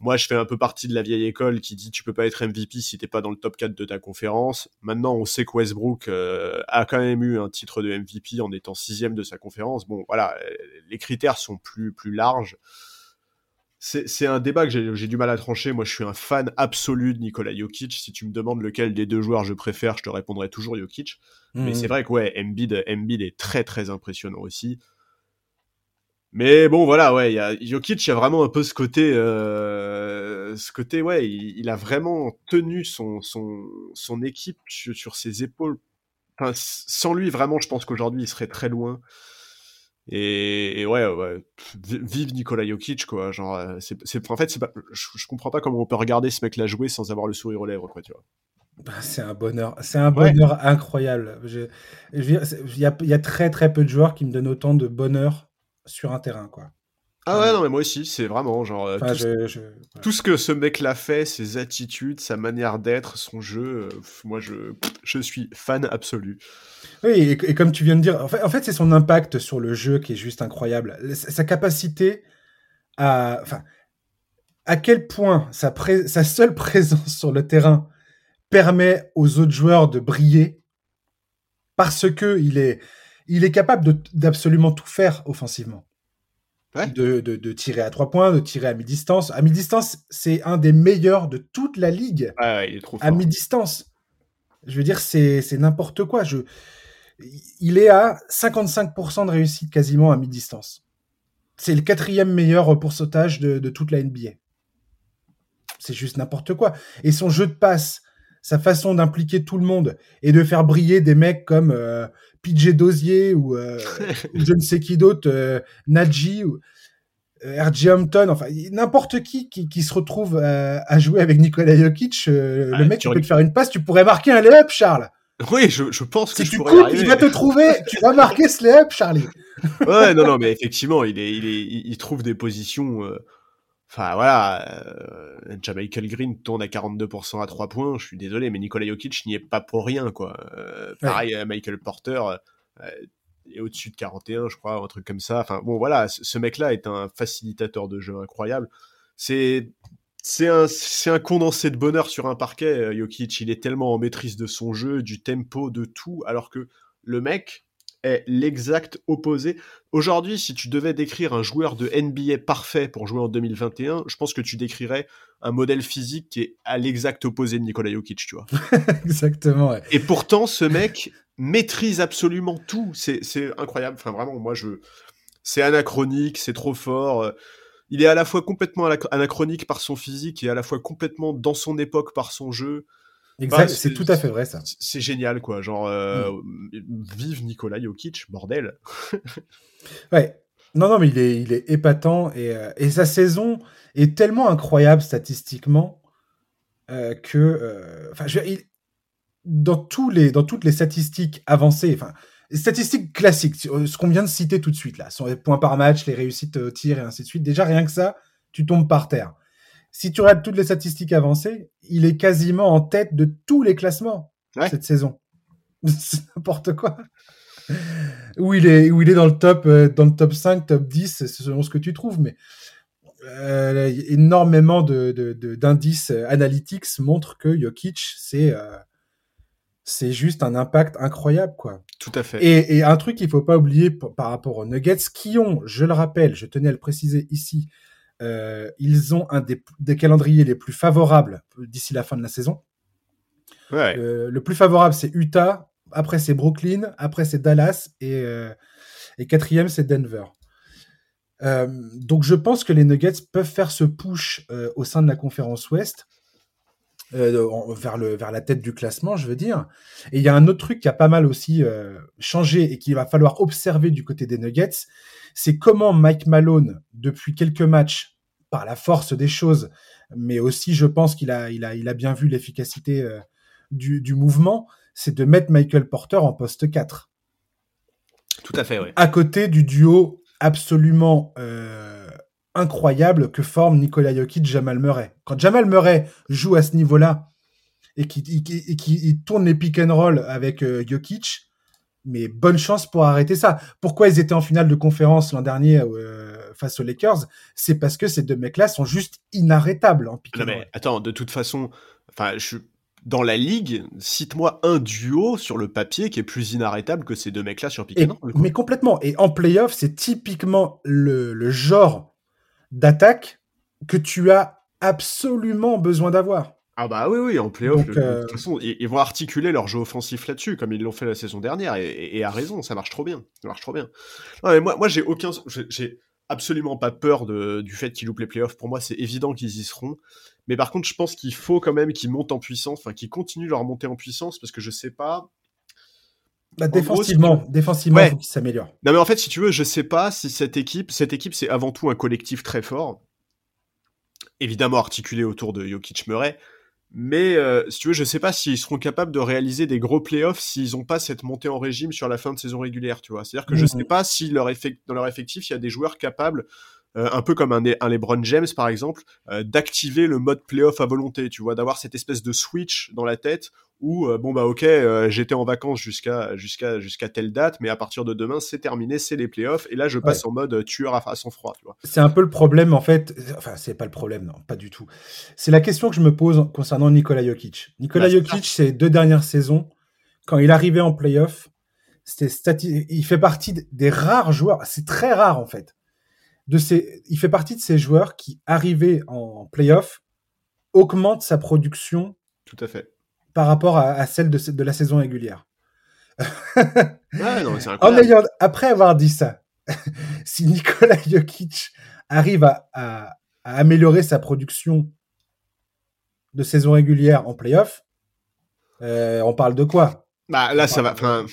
Moi, je fais un peu partie de la vieille école qui dit tu peux pas être MVP si t'es pas dans le top 4 de ta conférence. Maintenant, on sait que Westbrook euh, a quand même eu un titre de MVP en étant sixième de sa conférence. Bon, voilà, les critères sont plus plus larges c'est un débat que j'ai du mal à trancher. Moi, je suis un fan absolu de Nikola Jokic. Si tu me demandes lequel des deux joueurs je préfère, je te répondrai toujours Jokic. Mais c'est mhm. vrai que ouais, Embiid, Embiid est très très impressionnant aussi. Mais bon, voilà, ouais, y a, Jokic, il y a vraiment un peu ce côté, euh, ce côté, ouais, il, a vraiment tenu son son son équipe sur, sur ses épaules. Enfin, sans lui, vraiment, je pense qu'aujourd'hui, il serait très loin. Et, ouais, ouais, vive Nikola Jokic, quoi. Genre, euh, c'est, en fait, pas, je, comprends pas comment on peut regarder ce mec-là jouer sans avoir le sourire aux lèvres, quoi, tu vois. Bah, c'est un bonheur, c'est un bonheur incroyable. Il y a, y a très très peu de joueurs qui me donnent autant de bonheur sur un terrain, quoi. Ah ouais, non, mais moi aussi, c'est vraiment genre. Euh, tout, ce que ce mec-là fait, ses attitudes, sa manière d'être, son jeu, euh, moi je, je suis fan absolu. Oui, et, comme tu viens de dire, en fait, en fait c'est son impact sur le jeu qui est juste incroyable. Sa capacité à. Enfin, à quel point sa, sa seule présence sur le terrain permet aux autres joueurs de briller parce que il est, il est capable d'absolument tout faire offensivement. De, tirer à trois points, de tirer à mi-distance. À mi-distance, c'est un des meilleurs de toute la ligue. il est trop À mi-distance. Je veux dire, c'est n'importe quoi. Je... Il est à 55% de réussite quasiment à mi-distance. C'est le quatrième meilleur pourcentage de, de toute la NBA. C'est juste n'importe quoi. Et son jeu de passe, sa façon d'impliquer tout le monde et de faire briller des mecs comme euh, PJ Dozier ou, euh, je ne sais qui d'autre, euh, Nadji ou euh, RJ Hampton, enfin n'importe qui, qui, se retrouve à, jouer avec Nikola Jokic, le ah, mec qui peut te faire une passe, tu pourrais marquer un lay-up, Charles. Oui, je, je pense que si tu pourrais il va te trouver, tu vas marquer ce lay-up, Charlie. ouais, non, non, mais effectivement, il, est, il, est, il trouve des positions Enfin voilà, euh, Michael Green tourne à 42% à 3 points, je suis désolé, mais Nikola Jokic n'y est pas pour rien. quoi. Euh, pareil, Michael Porter euh, est au-dessus de 41, je crois, un truc comme ça. Enfin bon voilà, ce mec-là est un facilitateur de jeu incroyable. C'est c'est un, un, condensé de bonheur sur un parquet, euh, Jokic. Il est tellement en maîtrise de son jeu, du tempo, de tout, alors que le mec, est l'exact opposé. Aujourd'hui, si tu devais décrire un joueur de NBA parfait pour jouer en 2021, je pense que tu décrirais un modèle physique qui est à l'exact opposé de Nikola Jokic, tu vois. Exactement. Et pourtant, ce mec maîtrise absolument tout. C'est incroyable. Enfin, vraiment, moi, je. C'est anachronique, c'est trop fort. Il est à la fois complètement anachronique par son physique et à la fois complètement dans son époque par son jeu. Exact, c'est tout à fait vrai ça. C'est génial quoi, genre euh, mm. vive Nikola Jokic, bordel. ouais. Non non mais il est il est épatant et, euh, et sa saison est tellement incroyable statistiquement euh, que enfin dans tous les dans toutes les statistiques avancées enfin statistiques classiques ce qu'on vient de citer tout de suite là, sur les points par match, les réussites au tir et ainsi de suite. Déjà rien que ça, tu tombes par terre. Si tu regardes toutes les statistiques avancées, il est quasiment en tête de tous les classements cette saison. C'est n'importe quoi. Où il est, où il est dans le top, euh, dans le top 5, top 10, selon ce que tu trouves, mais euh, énormément d'indices de, de, analytics montrent que Jokic, c'est euh, c'est juste un impact incroyable, quoi. Tout à fait. Et, et un truc qu'il faut pas oublier par rapport aux Nuggets, qui ont, je le rappelle, je tenais à le préciser ici, euh, ils ont un des, des, calendriers les plus favorables d'ici la fin de la saison. Ouais. Euh, le plus favorable, c'est Utah. Après, c'est Brooklyn. Après, c'est Dallas. Et, euh, et quatrième, c'est Denver. Euh, donc, je pense que les Nuggets peuvent faire ce push euh, au sein de la conférence Ouest. Euh, vers, le, vers la tête du classement, je veux dire. Et il y a un autre truc qui a pas mal aussi euh, changé et qu'il va falloir observer du côté des Nuggets, c'est comment Mike Malone, depuis quelques matchs, par la force des choses, mais aussi je pense qu'il a, il a, il a bien vu l'efficacité euh, du, du mouvement, c'est de mettre Michael Porter en poste 4. Tout à fait, oui. À côté du duo absolument euh, incroyable que forme Nikola Jokic, Jamal Murray. Quand Jamal Murray joue à ce niveau-là et qui, tourne les pick and roll avec euh, Jokic, mais bonne chance pour arrêter ça. Pourquoi ils étaient en finale de conférence l'an dernier euh, face aux Lakers? C'est parce que ces deux mecs-là sont juste inarrêtables en pick non, mais attends, de toute façon, enfin, je dans la ligue, cite-moi un duo sur le papier qui est plus inarrêtable que ces deux mecs-là sur pick and roll. Mais complètement. Et en playoff, c'est typiquement le, le genre d'attaque que tu as absolument besoin d'avoir. Ah bah oui, oui, en playoff, de euh... toute façon, ils, ils, vont articuler leur jeu offensif là-dessus, comme ils l'ont fait la saison dernière, et, et, et, à raison, ça marche trop bien. Ça marche trop bien. Non, mais moi, moi j'ai aucun... J'ai absolument pas peur de, du fait qu'ils loupent les playoffs. Pour moi, c'est évident qu'ils y seront. Mais par contre, je pense qu'il faut quand même qu'ils montent en puissance, enfin qu'ils continuent leur montée en puissance, parce que je sais pas... Bah, défensivement, gros, défensivement, ouais. faut qu'ils s'améliorent. Non mais en fait, si tu veux, je sais pas si cette équipe, cette équipe, c'est avant tout un collectif très fort, évidemment articulé autour de Jokic Murray, mais euh, si tu veux, je sais pas s'ils seront capables de réaliser des gros playoffs s'ils n'ont pas cette montée en régime sur la fin de saison régulière, tu vois. C'est-à-dire que mmh. je sais pas si leur effect, dans leur effectif, il y a des joueurs capables, euh, un peu comme un, un, LeBron James par exemple, euh, d'activer le mode playoff à volonté, tu vois, d'avoir cette espèce de switch dans la tête où euh, bon bah ok euh, j'étais en vacances jusqu'à jusqu'à jusqu'à telle date mais à partir de demain c'est terminé c'est les playoffs et là je passe ouais. en mode tueur à, à sang froid tu vois. C'est un peu le problème en fait enfin c'est pas le problème non pas du tout. C'est la question que je me pose concernant Nikola Jokic. Nikola bah, Jokic ces deux dernières saisons quand il arrivait en playoff c'était il fait partie des rares joueurs c'est très rare en fait de ces il fait partie de ces joueurs qui arrivaient en playoff augmentent sa production tout à fait par rapport à, à celle de, de, la saison régulière. ouais, non, en ayant, après avoir dit ça, si Nikola Jokic arrive à, à, à, améliorer sa production de saison régulière en playoff, euh, on parle de quoi? Bah là, ça va. Enfin,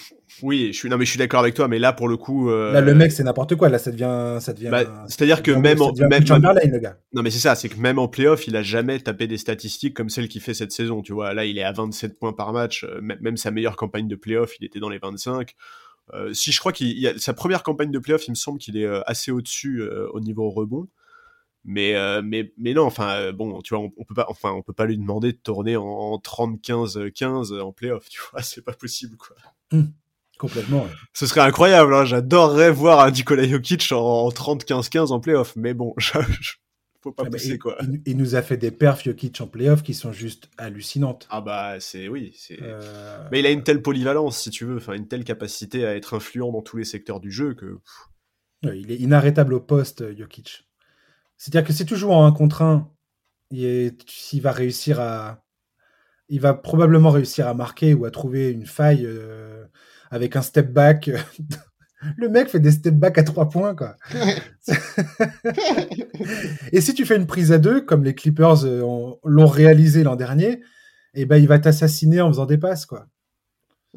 oui, je suis non mais je suis d'accord avec toi, mais là pour le coup, euh... là le mec c'est n'importe quoi. Là ça devient, ça devient. Bah, C'est-à-dire que même en même, le gars. Non mais c'est ça, c'est que même en playoff, il a jamais tapé des statistiques comme celles qu'il fait cette saison. Tu vois, là il est à 27 points par match. Même sa meilleure campagne de playoff, il était dans les 25. Euh, si je crois qu'il a sa première campagne de playoff, il me semble qu'il est euh, assez au-dessus euh, au niveau rebond. Mais, euh, mais, mais non, enfin, euh, bon, tu vois, on, on, peut pas, enfin, on peut pas lui demander de tourner en, en 30-15-15 en playoff, tu vois, c'est pas possible, quoi. Mmh. Complètement. Ouais. Ce serait incroyable, hein j'adorerais voir un Nikola Jokic en, en 30-15-15 en playoff, mais bon, je, je, faut pas ah pousser il, quoi. Il, il, nous a fait des perfs Jokic en playoff qui sont juste hallucinantes. Ah bah c'est oui, c'est. Euh... Mais il a une telle polyvalence si tu veux, enfin une telle capacité à être influent dans tous les secteurs du jeu que. Ouais, il est inarrêtable au poste Jokic. C'est-à-dire que si tu joues en 1 contre 1, il, il va réussir à, il va probablement réussir à marquer ou à trouver une faille. Euh avec un step back. Le mec fait des step back à trois points, quoi. et si tu fais une prise à deux, comme les Clippers euh, l'ont réalisé l'an dernier, eh ben, il va t'assassiner en faisant des passes, quoi.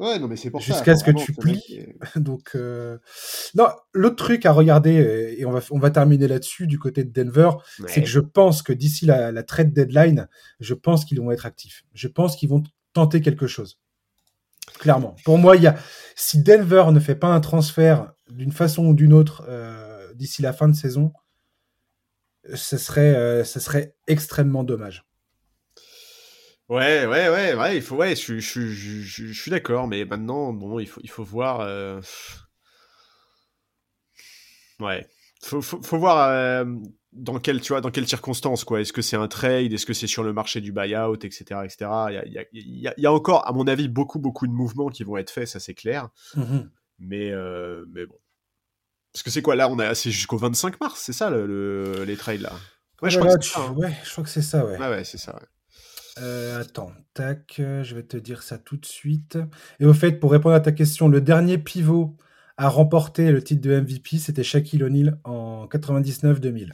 Ouais, non, mais c'est pour Jusqu'à ce que tu plies. Donc, euh... non, l'autre truc à regarder, euh, et on va, on va terminer là-dessus du côté de Denver, ouais. c'est que je pense que d'ici la, la trade deadline, je pense qu'ils vont être actifs. Je pense qu'ils vont tenter quelque chose. Clairement. Pour moi, il y a, si Denver ne fait pas un transfert d'une façon ou d'une autre euh, d'ici la fin de saison, ce serait, ce serait extrêmement dommage. Ouais, ouais, ouais, ouais, il faut, ouais, je, je, je, je suis d'accord, mais maintenant, bon, il faut, il faut voir. Euh... Ouais, faut, faut, faut voir euh, dans quelle, tu vois, dans quelles circonstances, quoi. Est-ce que c'est un trade, est-ce que c'est sur le marché du buyout, etc., etc. Il y a, il y, a, il y a, encore, à mon avis, beaucoup, beaucoup de mouvements qui vont être faits, ça c'est clair. Mm-hmm. Mais, euh, mais bon, parce que c'est quoi? Là On a, c'est jusqu'au 25 mars, c'est ça le, les trades là? Ouais, je, crois que ça, hein. ouais, je crois que c'est ça, ouais. Ouais, ouais, c'est ça. Ouais. Euh, attends, tac, euh, je vais te dire ça tout de suite. Et au fait, pour répondre à ta question, le dernier pivot à remporter le titre de MVP, c'était Shaquille O'Neal en 99-2000.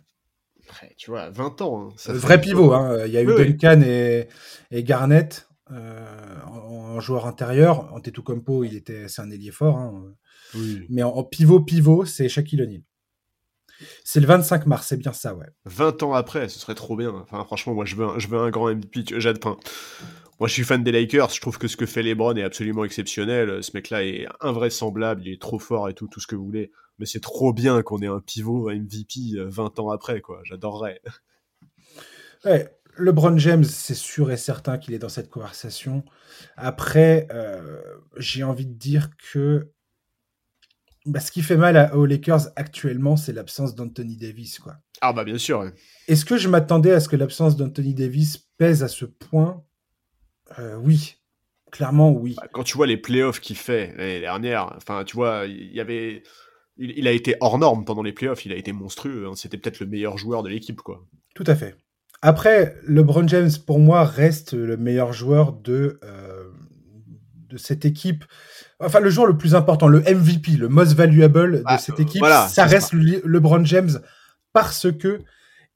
tu vois, 20 ans. Hein, ça vrai pivot, hein. il y a eu Duncan et, et, Garnett euh, en, joueur intérieur. Antetokounmpo, il était, c'est un ailier fort. Hein. Mais en, en pivot-pivot, c'est Shaquille O'Neal. C'est le 25 mars, c'est bien ça, ouais. 20 ans après, ce serait trop bien. Enfin, franchement, moi, je veux un, je veux un grand MVP. Enfin, moi, je suis fan des Lakers. Je trouve que ce que fait LeBron est absolument exceptionnel. Ce mec-là est invraisemblable. Il est trop fort et tout, tout ce que vous voulez. Mais c'est trop bien qu'on ait un pivot MVP 20 ans après, quoi. J'adorerais. Ouais, LeBron James, c'est sûr et certain qu'il est dans cette conversation. Après, euh, j'ai envie de dire que bah, ce qui fait mal aux Lakers actuellement, c'est l'absence d'Anthony Davis. Quoi. Ah bah bien sûr. Est-ce que je m'attendais à ce que l'absence d'Anthony Davis pèse à ce point? Euh, Oui, clairement oui. Bah, quand tu vois les playoffs qu'il fait l'année dernière, enfin tu vois, il y avait, il, a été hors norme pendant les playoffs, il a été monstrueux. Hein. C'était peut-être le meilleur joueur de l'équipe, quoi. Tout à fait. Après, LeBron James pour moi reste le meilleur joueur de euh, de cette équipe enfin le joueur le plus important, le MVP, le most valuable de ah, cette équipe, ça reste LeBron James parce que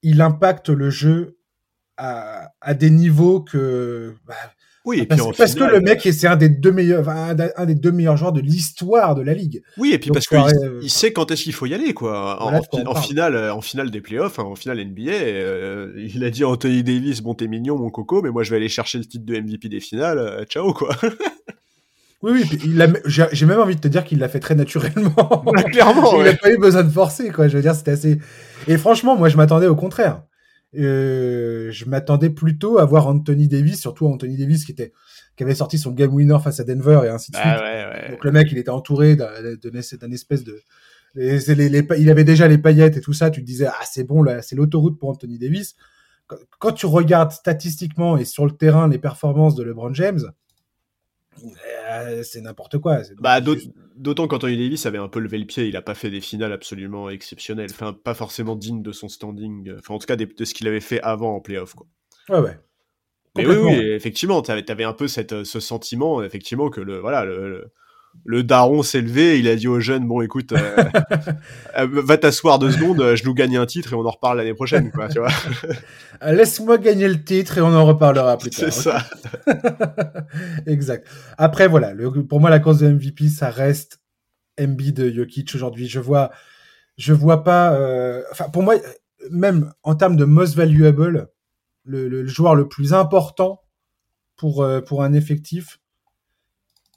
il impacte le jeu à, des niveaux que bah, oui, et parce, puis parce que le mec, c'est un des deux meilleurs, un, des deux meilleurs joueurs de l'histoire de la ligue. Oui, et puis parce qu'il euh, sait quand est-ce qu'il faut y aller, quoi. En, finale, euh, en finale des playoffs, hein, en finale NBA, euh, il a dit à Anthony Davis, bon t'es mignon mon coco, mais moi je vais aller chercher le titre de MVP des finales, ciao quoi. Oui, oui, j'ai même envie de te dire qu'il l'a fait très naturellement. clairement. il n'a pas eu besoin de forcer, quoi. Je veux dire, c'était assez. Et franchement, moi, je m'attendais au contraire. Euh, je m'attendais plutôt à voir Anthony Davis, surtout Anthony Davis qui était qui avait sorti son game winner face à Denver et ainsi de bah suite. Ouais, ouais. Donc le mec, il était entouré d'un espèce de il avait déjà les paillettes et tout ça. Tu te disais ah c'est bon là, c'est l'autoroute pour Anthony Davis. Quand tu regardes statistiquement et sur le terrain les performances de LeBron James, c'est n'importe quoi. Bah, d'autant qu'Anthony Davis avait un peu levé le pied, il a pas fait des finales absolument exceptionnelles, enfin pas forcément dignes de son standing, enfin en tout cas de, ce qu'il avait fait avant en playoff. Quoi. Ouais, ouais. Mais oui, oui, effectivement, tu avais, avais, un peu cette, ce sentiment, effectivement, que le, voilà, le, le daron s'est levé, il a dit aux jeunes bon écoute, euh, euh, va t'asseoir deux secondes, je nous gagne un titre et on en reparle l'année prochaine, quoi, tu vois. Euh, laisse-moi gagner le titre et on en reparlera plus tard. C'est ça. exact. Après voilà, le, pour moi la course de MVP ça reste MB de Jokic aujourd'hui. Je vois, je vois pas. Enfin pour moi même en termes de most valuable, le, le joueur le plus important pour pour un effectif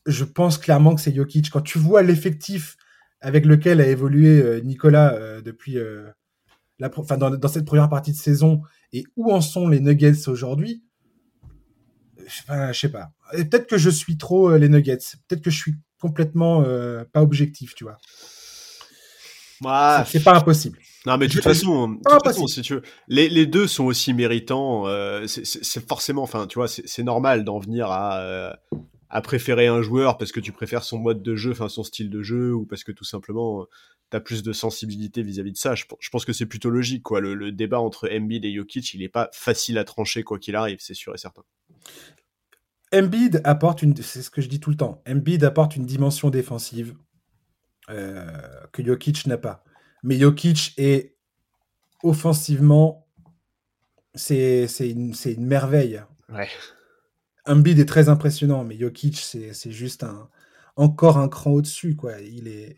je pense clairement que c'est Jokic. Quand tu vois l'effectif avec lequel a évolué euh, Nicolas euh, depuis euh, la, enfin, dans, cette première partie de saison et où en sont les Nuggets aujourd'hui, je sais pas. Peut-être que je suis trop les Nuggets. Peut-être que je suis complètement pas objectif, tu vois. C'est pas impossible. Non, mais de toute façon, si tu veux, les, les, deux sont aussi méritants. c'est forcément, enfin, tu vois, c'est normal d'en venir à, à préférer un joueur parce que tu préfères son mode de jeu, enfin son style de jeu, ou parce que tout simplement euh, tu as plus de sensibilité vis-à-vis de ça. Je, pense que c'est plutôt logique. quoi. Le, débat entre Embiid et Jokic, il n'est pas facile à trancher quoi qu'il arrive, c'est sûr et certain. Embiid apporte une, c'est ce que je dis tout le temps. Embiid apporte une dimension défensive euh, que Jokic n'a pas. Mais Jokic est offensivement, c'est une, une merveille. Ouais. Embiid est très impressionnant, mais Jokic, c'est juste un, encore un cran au-dessus. quoi. Il est.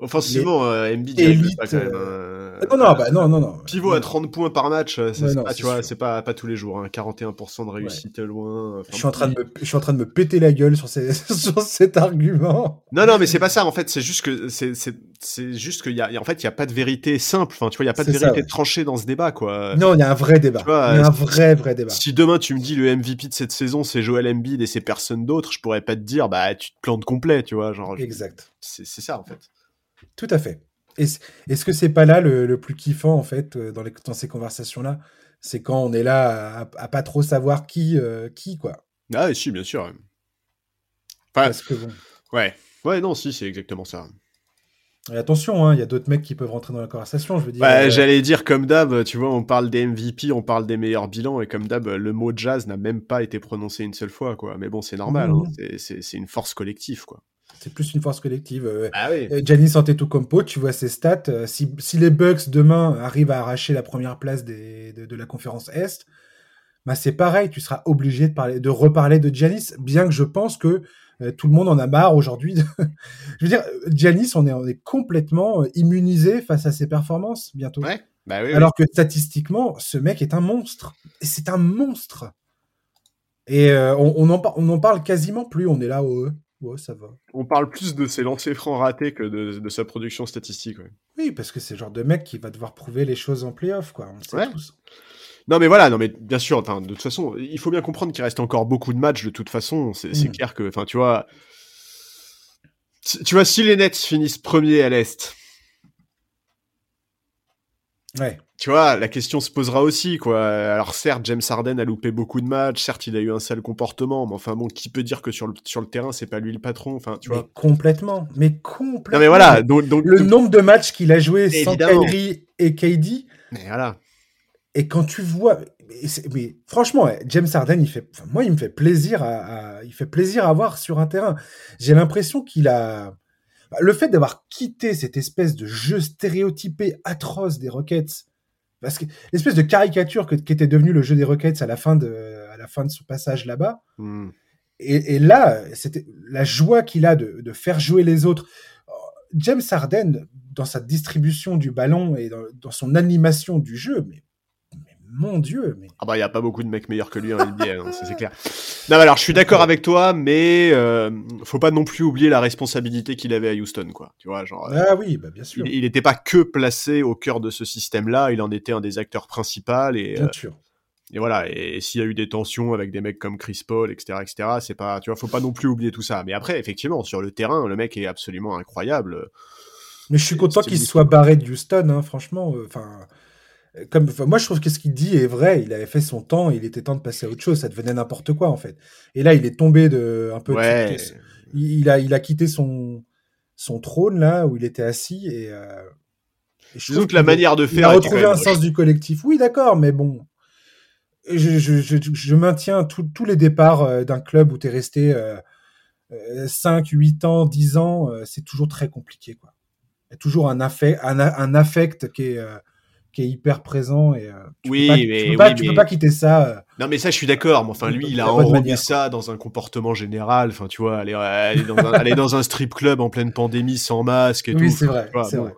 Offensivement, euh, Embiid, Élite, pas quand même. euh, euh, Non, non, bah non, non, non. Pivot à 30 points par match, euh, Ouais, c'est pas, tu vois, c'est pas, pas tous les jours. hein. 41% de réussite loin. enfin, Je suis, en train de me, je suis en train de me péter la gueule sur, ces, sur cet argument. Non, non, mais c'est pas ça. En fait, c'est juste que c'est, juste qu'il y a, en fait, il y a pas de vérité simple. Enfin, tu vois, il y a pas de ça, vérité ouais. tranchée dans ce débat, quoi. Non, il y a un vrai débat. Tu vois, il y a un euh, vrai, vrai débat. Si demain tu me dis le MVP de cette saison c'est Joel Embiid et c'est personne d'autre, je pourrais pas te dire bah tu te plantes complet, tu vois, genre Exact. c'est ça en fait. Tout à fait. Est-ce que c'est pas là le, le plus kiffant, en fait, euh, dans, les, dans ces conversations-là? C'est quand on est là à, à pas trop savoir qui, euh, qui quoi. Ah si, bien sûr. Enfin, Parce que bon. ouais, ouais, non, si, c'est exactement ça. Et attention, hein, il y a d'autres mecs qui peuvent rentrer dans la conversation, je veux dire. Bah, euh, J'allais dire comme d'hab, tu vois, on parle des MVP, on parle des meilleurs bilans, et comme d'hab, le mot jazz n'a même pas été prononcé une seule fois, quoi. Mais bon, c'est normal, hein, c'est une force collective, quoi. C'est plus une force collective. euh, Ah oui. Euh, Giannis Antetokounmpo, tu vois ses stats. euh, si, si les Bucks demain arrivent à arracher la première place des, de, de la conférence Est, bah c'est pareil, tu seras obligé de, parler, de reparler de Giannis, bien que je pense que euh, tout le monde en a marre aujourd'hui. de- je veux dire, euh, Giannis, on est, on est complètement euh, immunisé face à ses performances bientôt. Ouais, bah oui. oui. Alors que statistiquement, ce mec est un monstre. C'est un monstre. Et euh, on, on, en, par- on en parle quasiment plus. On est là, ouais, ouais, ça va. On parle plus de ses lancers francs ratés que de, de sa production statistique, ouais. Oui, parce que c'est le genre de mec qui va devoir prouver les choses en playoff, quoi. On le sait Ouais. tous. Non mais voilà, non mais bien sûr, de toute façon, il faut bien comprendre qu'il reste encore beaucoup de matchs de toute façon. C'est Mm. clair que, enfin, tu vois, si- tu vois, si les Nets finissent premiers à l'est, Ouais. tu vois, la question se posera aussi, quoi. Alors certes, James Harden a loupé beaucoup de matchs, certes, il a eu un sale comportement, mais enfin bon, qui peut dire que sur le sur le terrain, c'est pas lui le patron, enfin, tu mais vois. complètement. Mais complètement. Non mais voilà, donc, donc Le nombre de matchs qu'il a joué sans. Kyrie et KD, mais voilà. et quand tu vois. Mais, franchement, James Harden, il fait, enfin, moi, il me fait plaisir à, à- il fait plaisir à voir sur un terrain. J'ai l'impression qu'il a. bah, Le fait d'avoir quitté cette espèce de jeu stéréotypé atroce des Rockets, parce que l'espèce de caricature que- qu'était devenu le jeu des Rockets à la fin de, à la fin de son passage là-bas, Hmm. Et, et là, c'était la joie qu'il a de, de faire jouer les autres. James Harden, dans sa distribution du ballon et dans, dans son animation du jeu, mais mon Dieu, mais Ah bah, il y a pas beaucoup de mecs meilleurs que lui en NBA, hein, c'est clair. Non, alors, je suis d'accord avec toi, mais euh, faut pas non plus oublier la responsabilité qu'il avait à Houston, quoi. Tu vois, genre, euh, ah oui, bah bien sûr, il n'était pas que placé au cœur de ce système-là, il en était un des acteurs principaux, et, bien euh, sûr. et voilà. Et, s'il y a eu des tensions avec des mecs comme Chris Paul, etc., etc., c'est pas, tu vois, faut pas non plus oublier tout ça. Mais après, effectivement, sur le terrain, le mec est absolument incroyable. Mais je suis content qu'il soit barré de Houston, hein, franchement. euh, Enfin, comme, enfin, moi, je trouve que ce qu'il dit est vrai. Il avait fait son temps, il était temps de passer à autre chose. Ça devenait n'importe quoi, en fait. Et là, il est tombé de un peu. Ouais. il, il a, il a quitté son, son trône là où il était assis et. euh, et je trouve que la manière de Il faire a était quand retrouvé un sens du collectif. Oui, d'accord, mais bon. Je, je, je, je maintiens tous les départs euh, d'un club où tu es resté euh, euh, 5, 8 ans, 10 ans. euh, c'est toujours très compliqué. Quoi. Il y a toujours un, affect, un, a- un affect qui est, euh, qui est hyper présent. Et, euh, tu Oui, peux pas, tu mais- peux pas, oui, tu mais- peux pas quitter ça. euh. Non mais ça je suis d'accord, mais enfin lui il a enrobé ça dans un comportement général, enfin tu vois, aller, aller, dans un, aller dans un strip club en pleine pandémie sans masque et Oui, tout. c'est vrai. tu vois, c'est bon. vrai.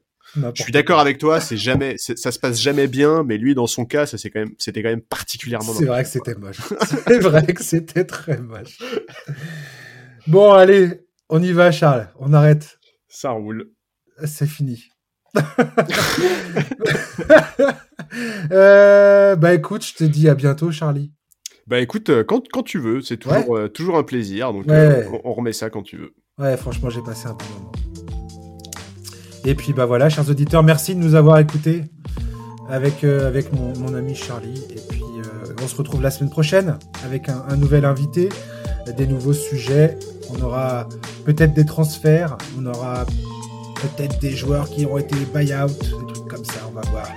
Je suis d'accord avec toi, c'est jamais, ça se passe jamais bien, mais lui dans son cas, ça c'est quand même, c'était quand même particulièrement. C'est vrai que c'était moche. C'est vrai que c'était très moche. Bon, allez, on y va, Charles. On arrête. Ça roule. C'est fini. Euh, bah écoute, je te dis à bientôt, Charlie. Bah écoute, euh, quand, quand tu veux, c'est toujours, euh, toujours un plaisir, donc Ouais. euh, on, on remet ça quand tu veux. Ouais, franchement, j'ai passé un bon moment. Et puis bah voilà, chers auditeurs, merci de nous avoir écoutés avec, avec mon, mon ami Charlie. Et puis on se retrouve la semaine prochaine avec un, un nouvel invité, des nouveaux sujets. On aura peut-être des transferts, on aura peut-être des joueurs qui ont été buy-out, des trucs comme ça, on va voir.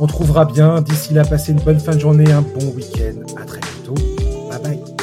On trouvera bien. D'ici là, passez une bonne fin de journée, un bon week-end. À très bientôt. Bye bye.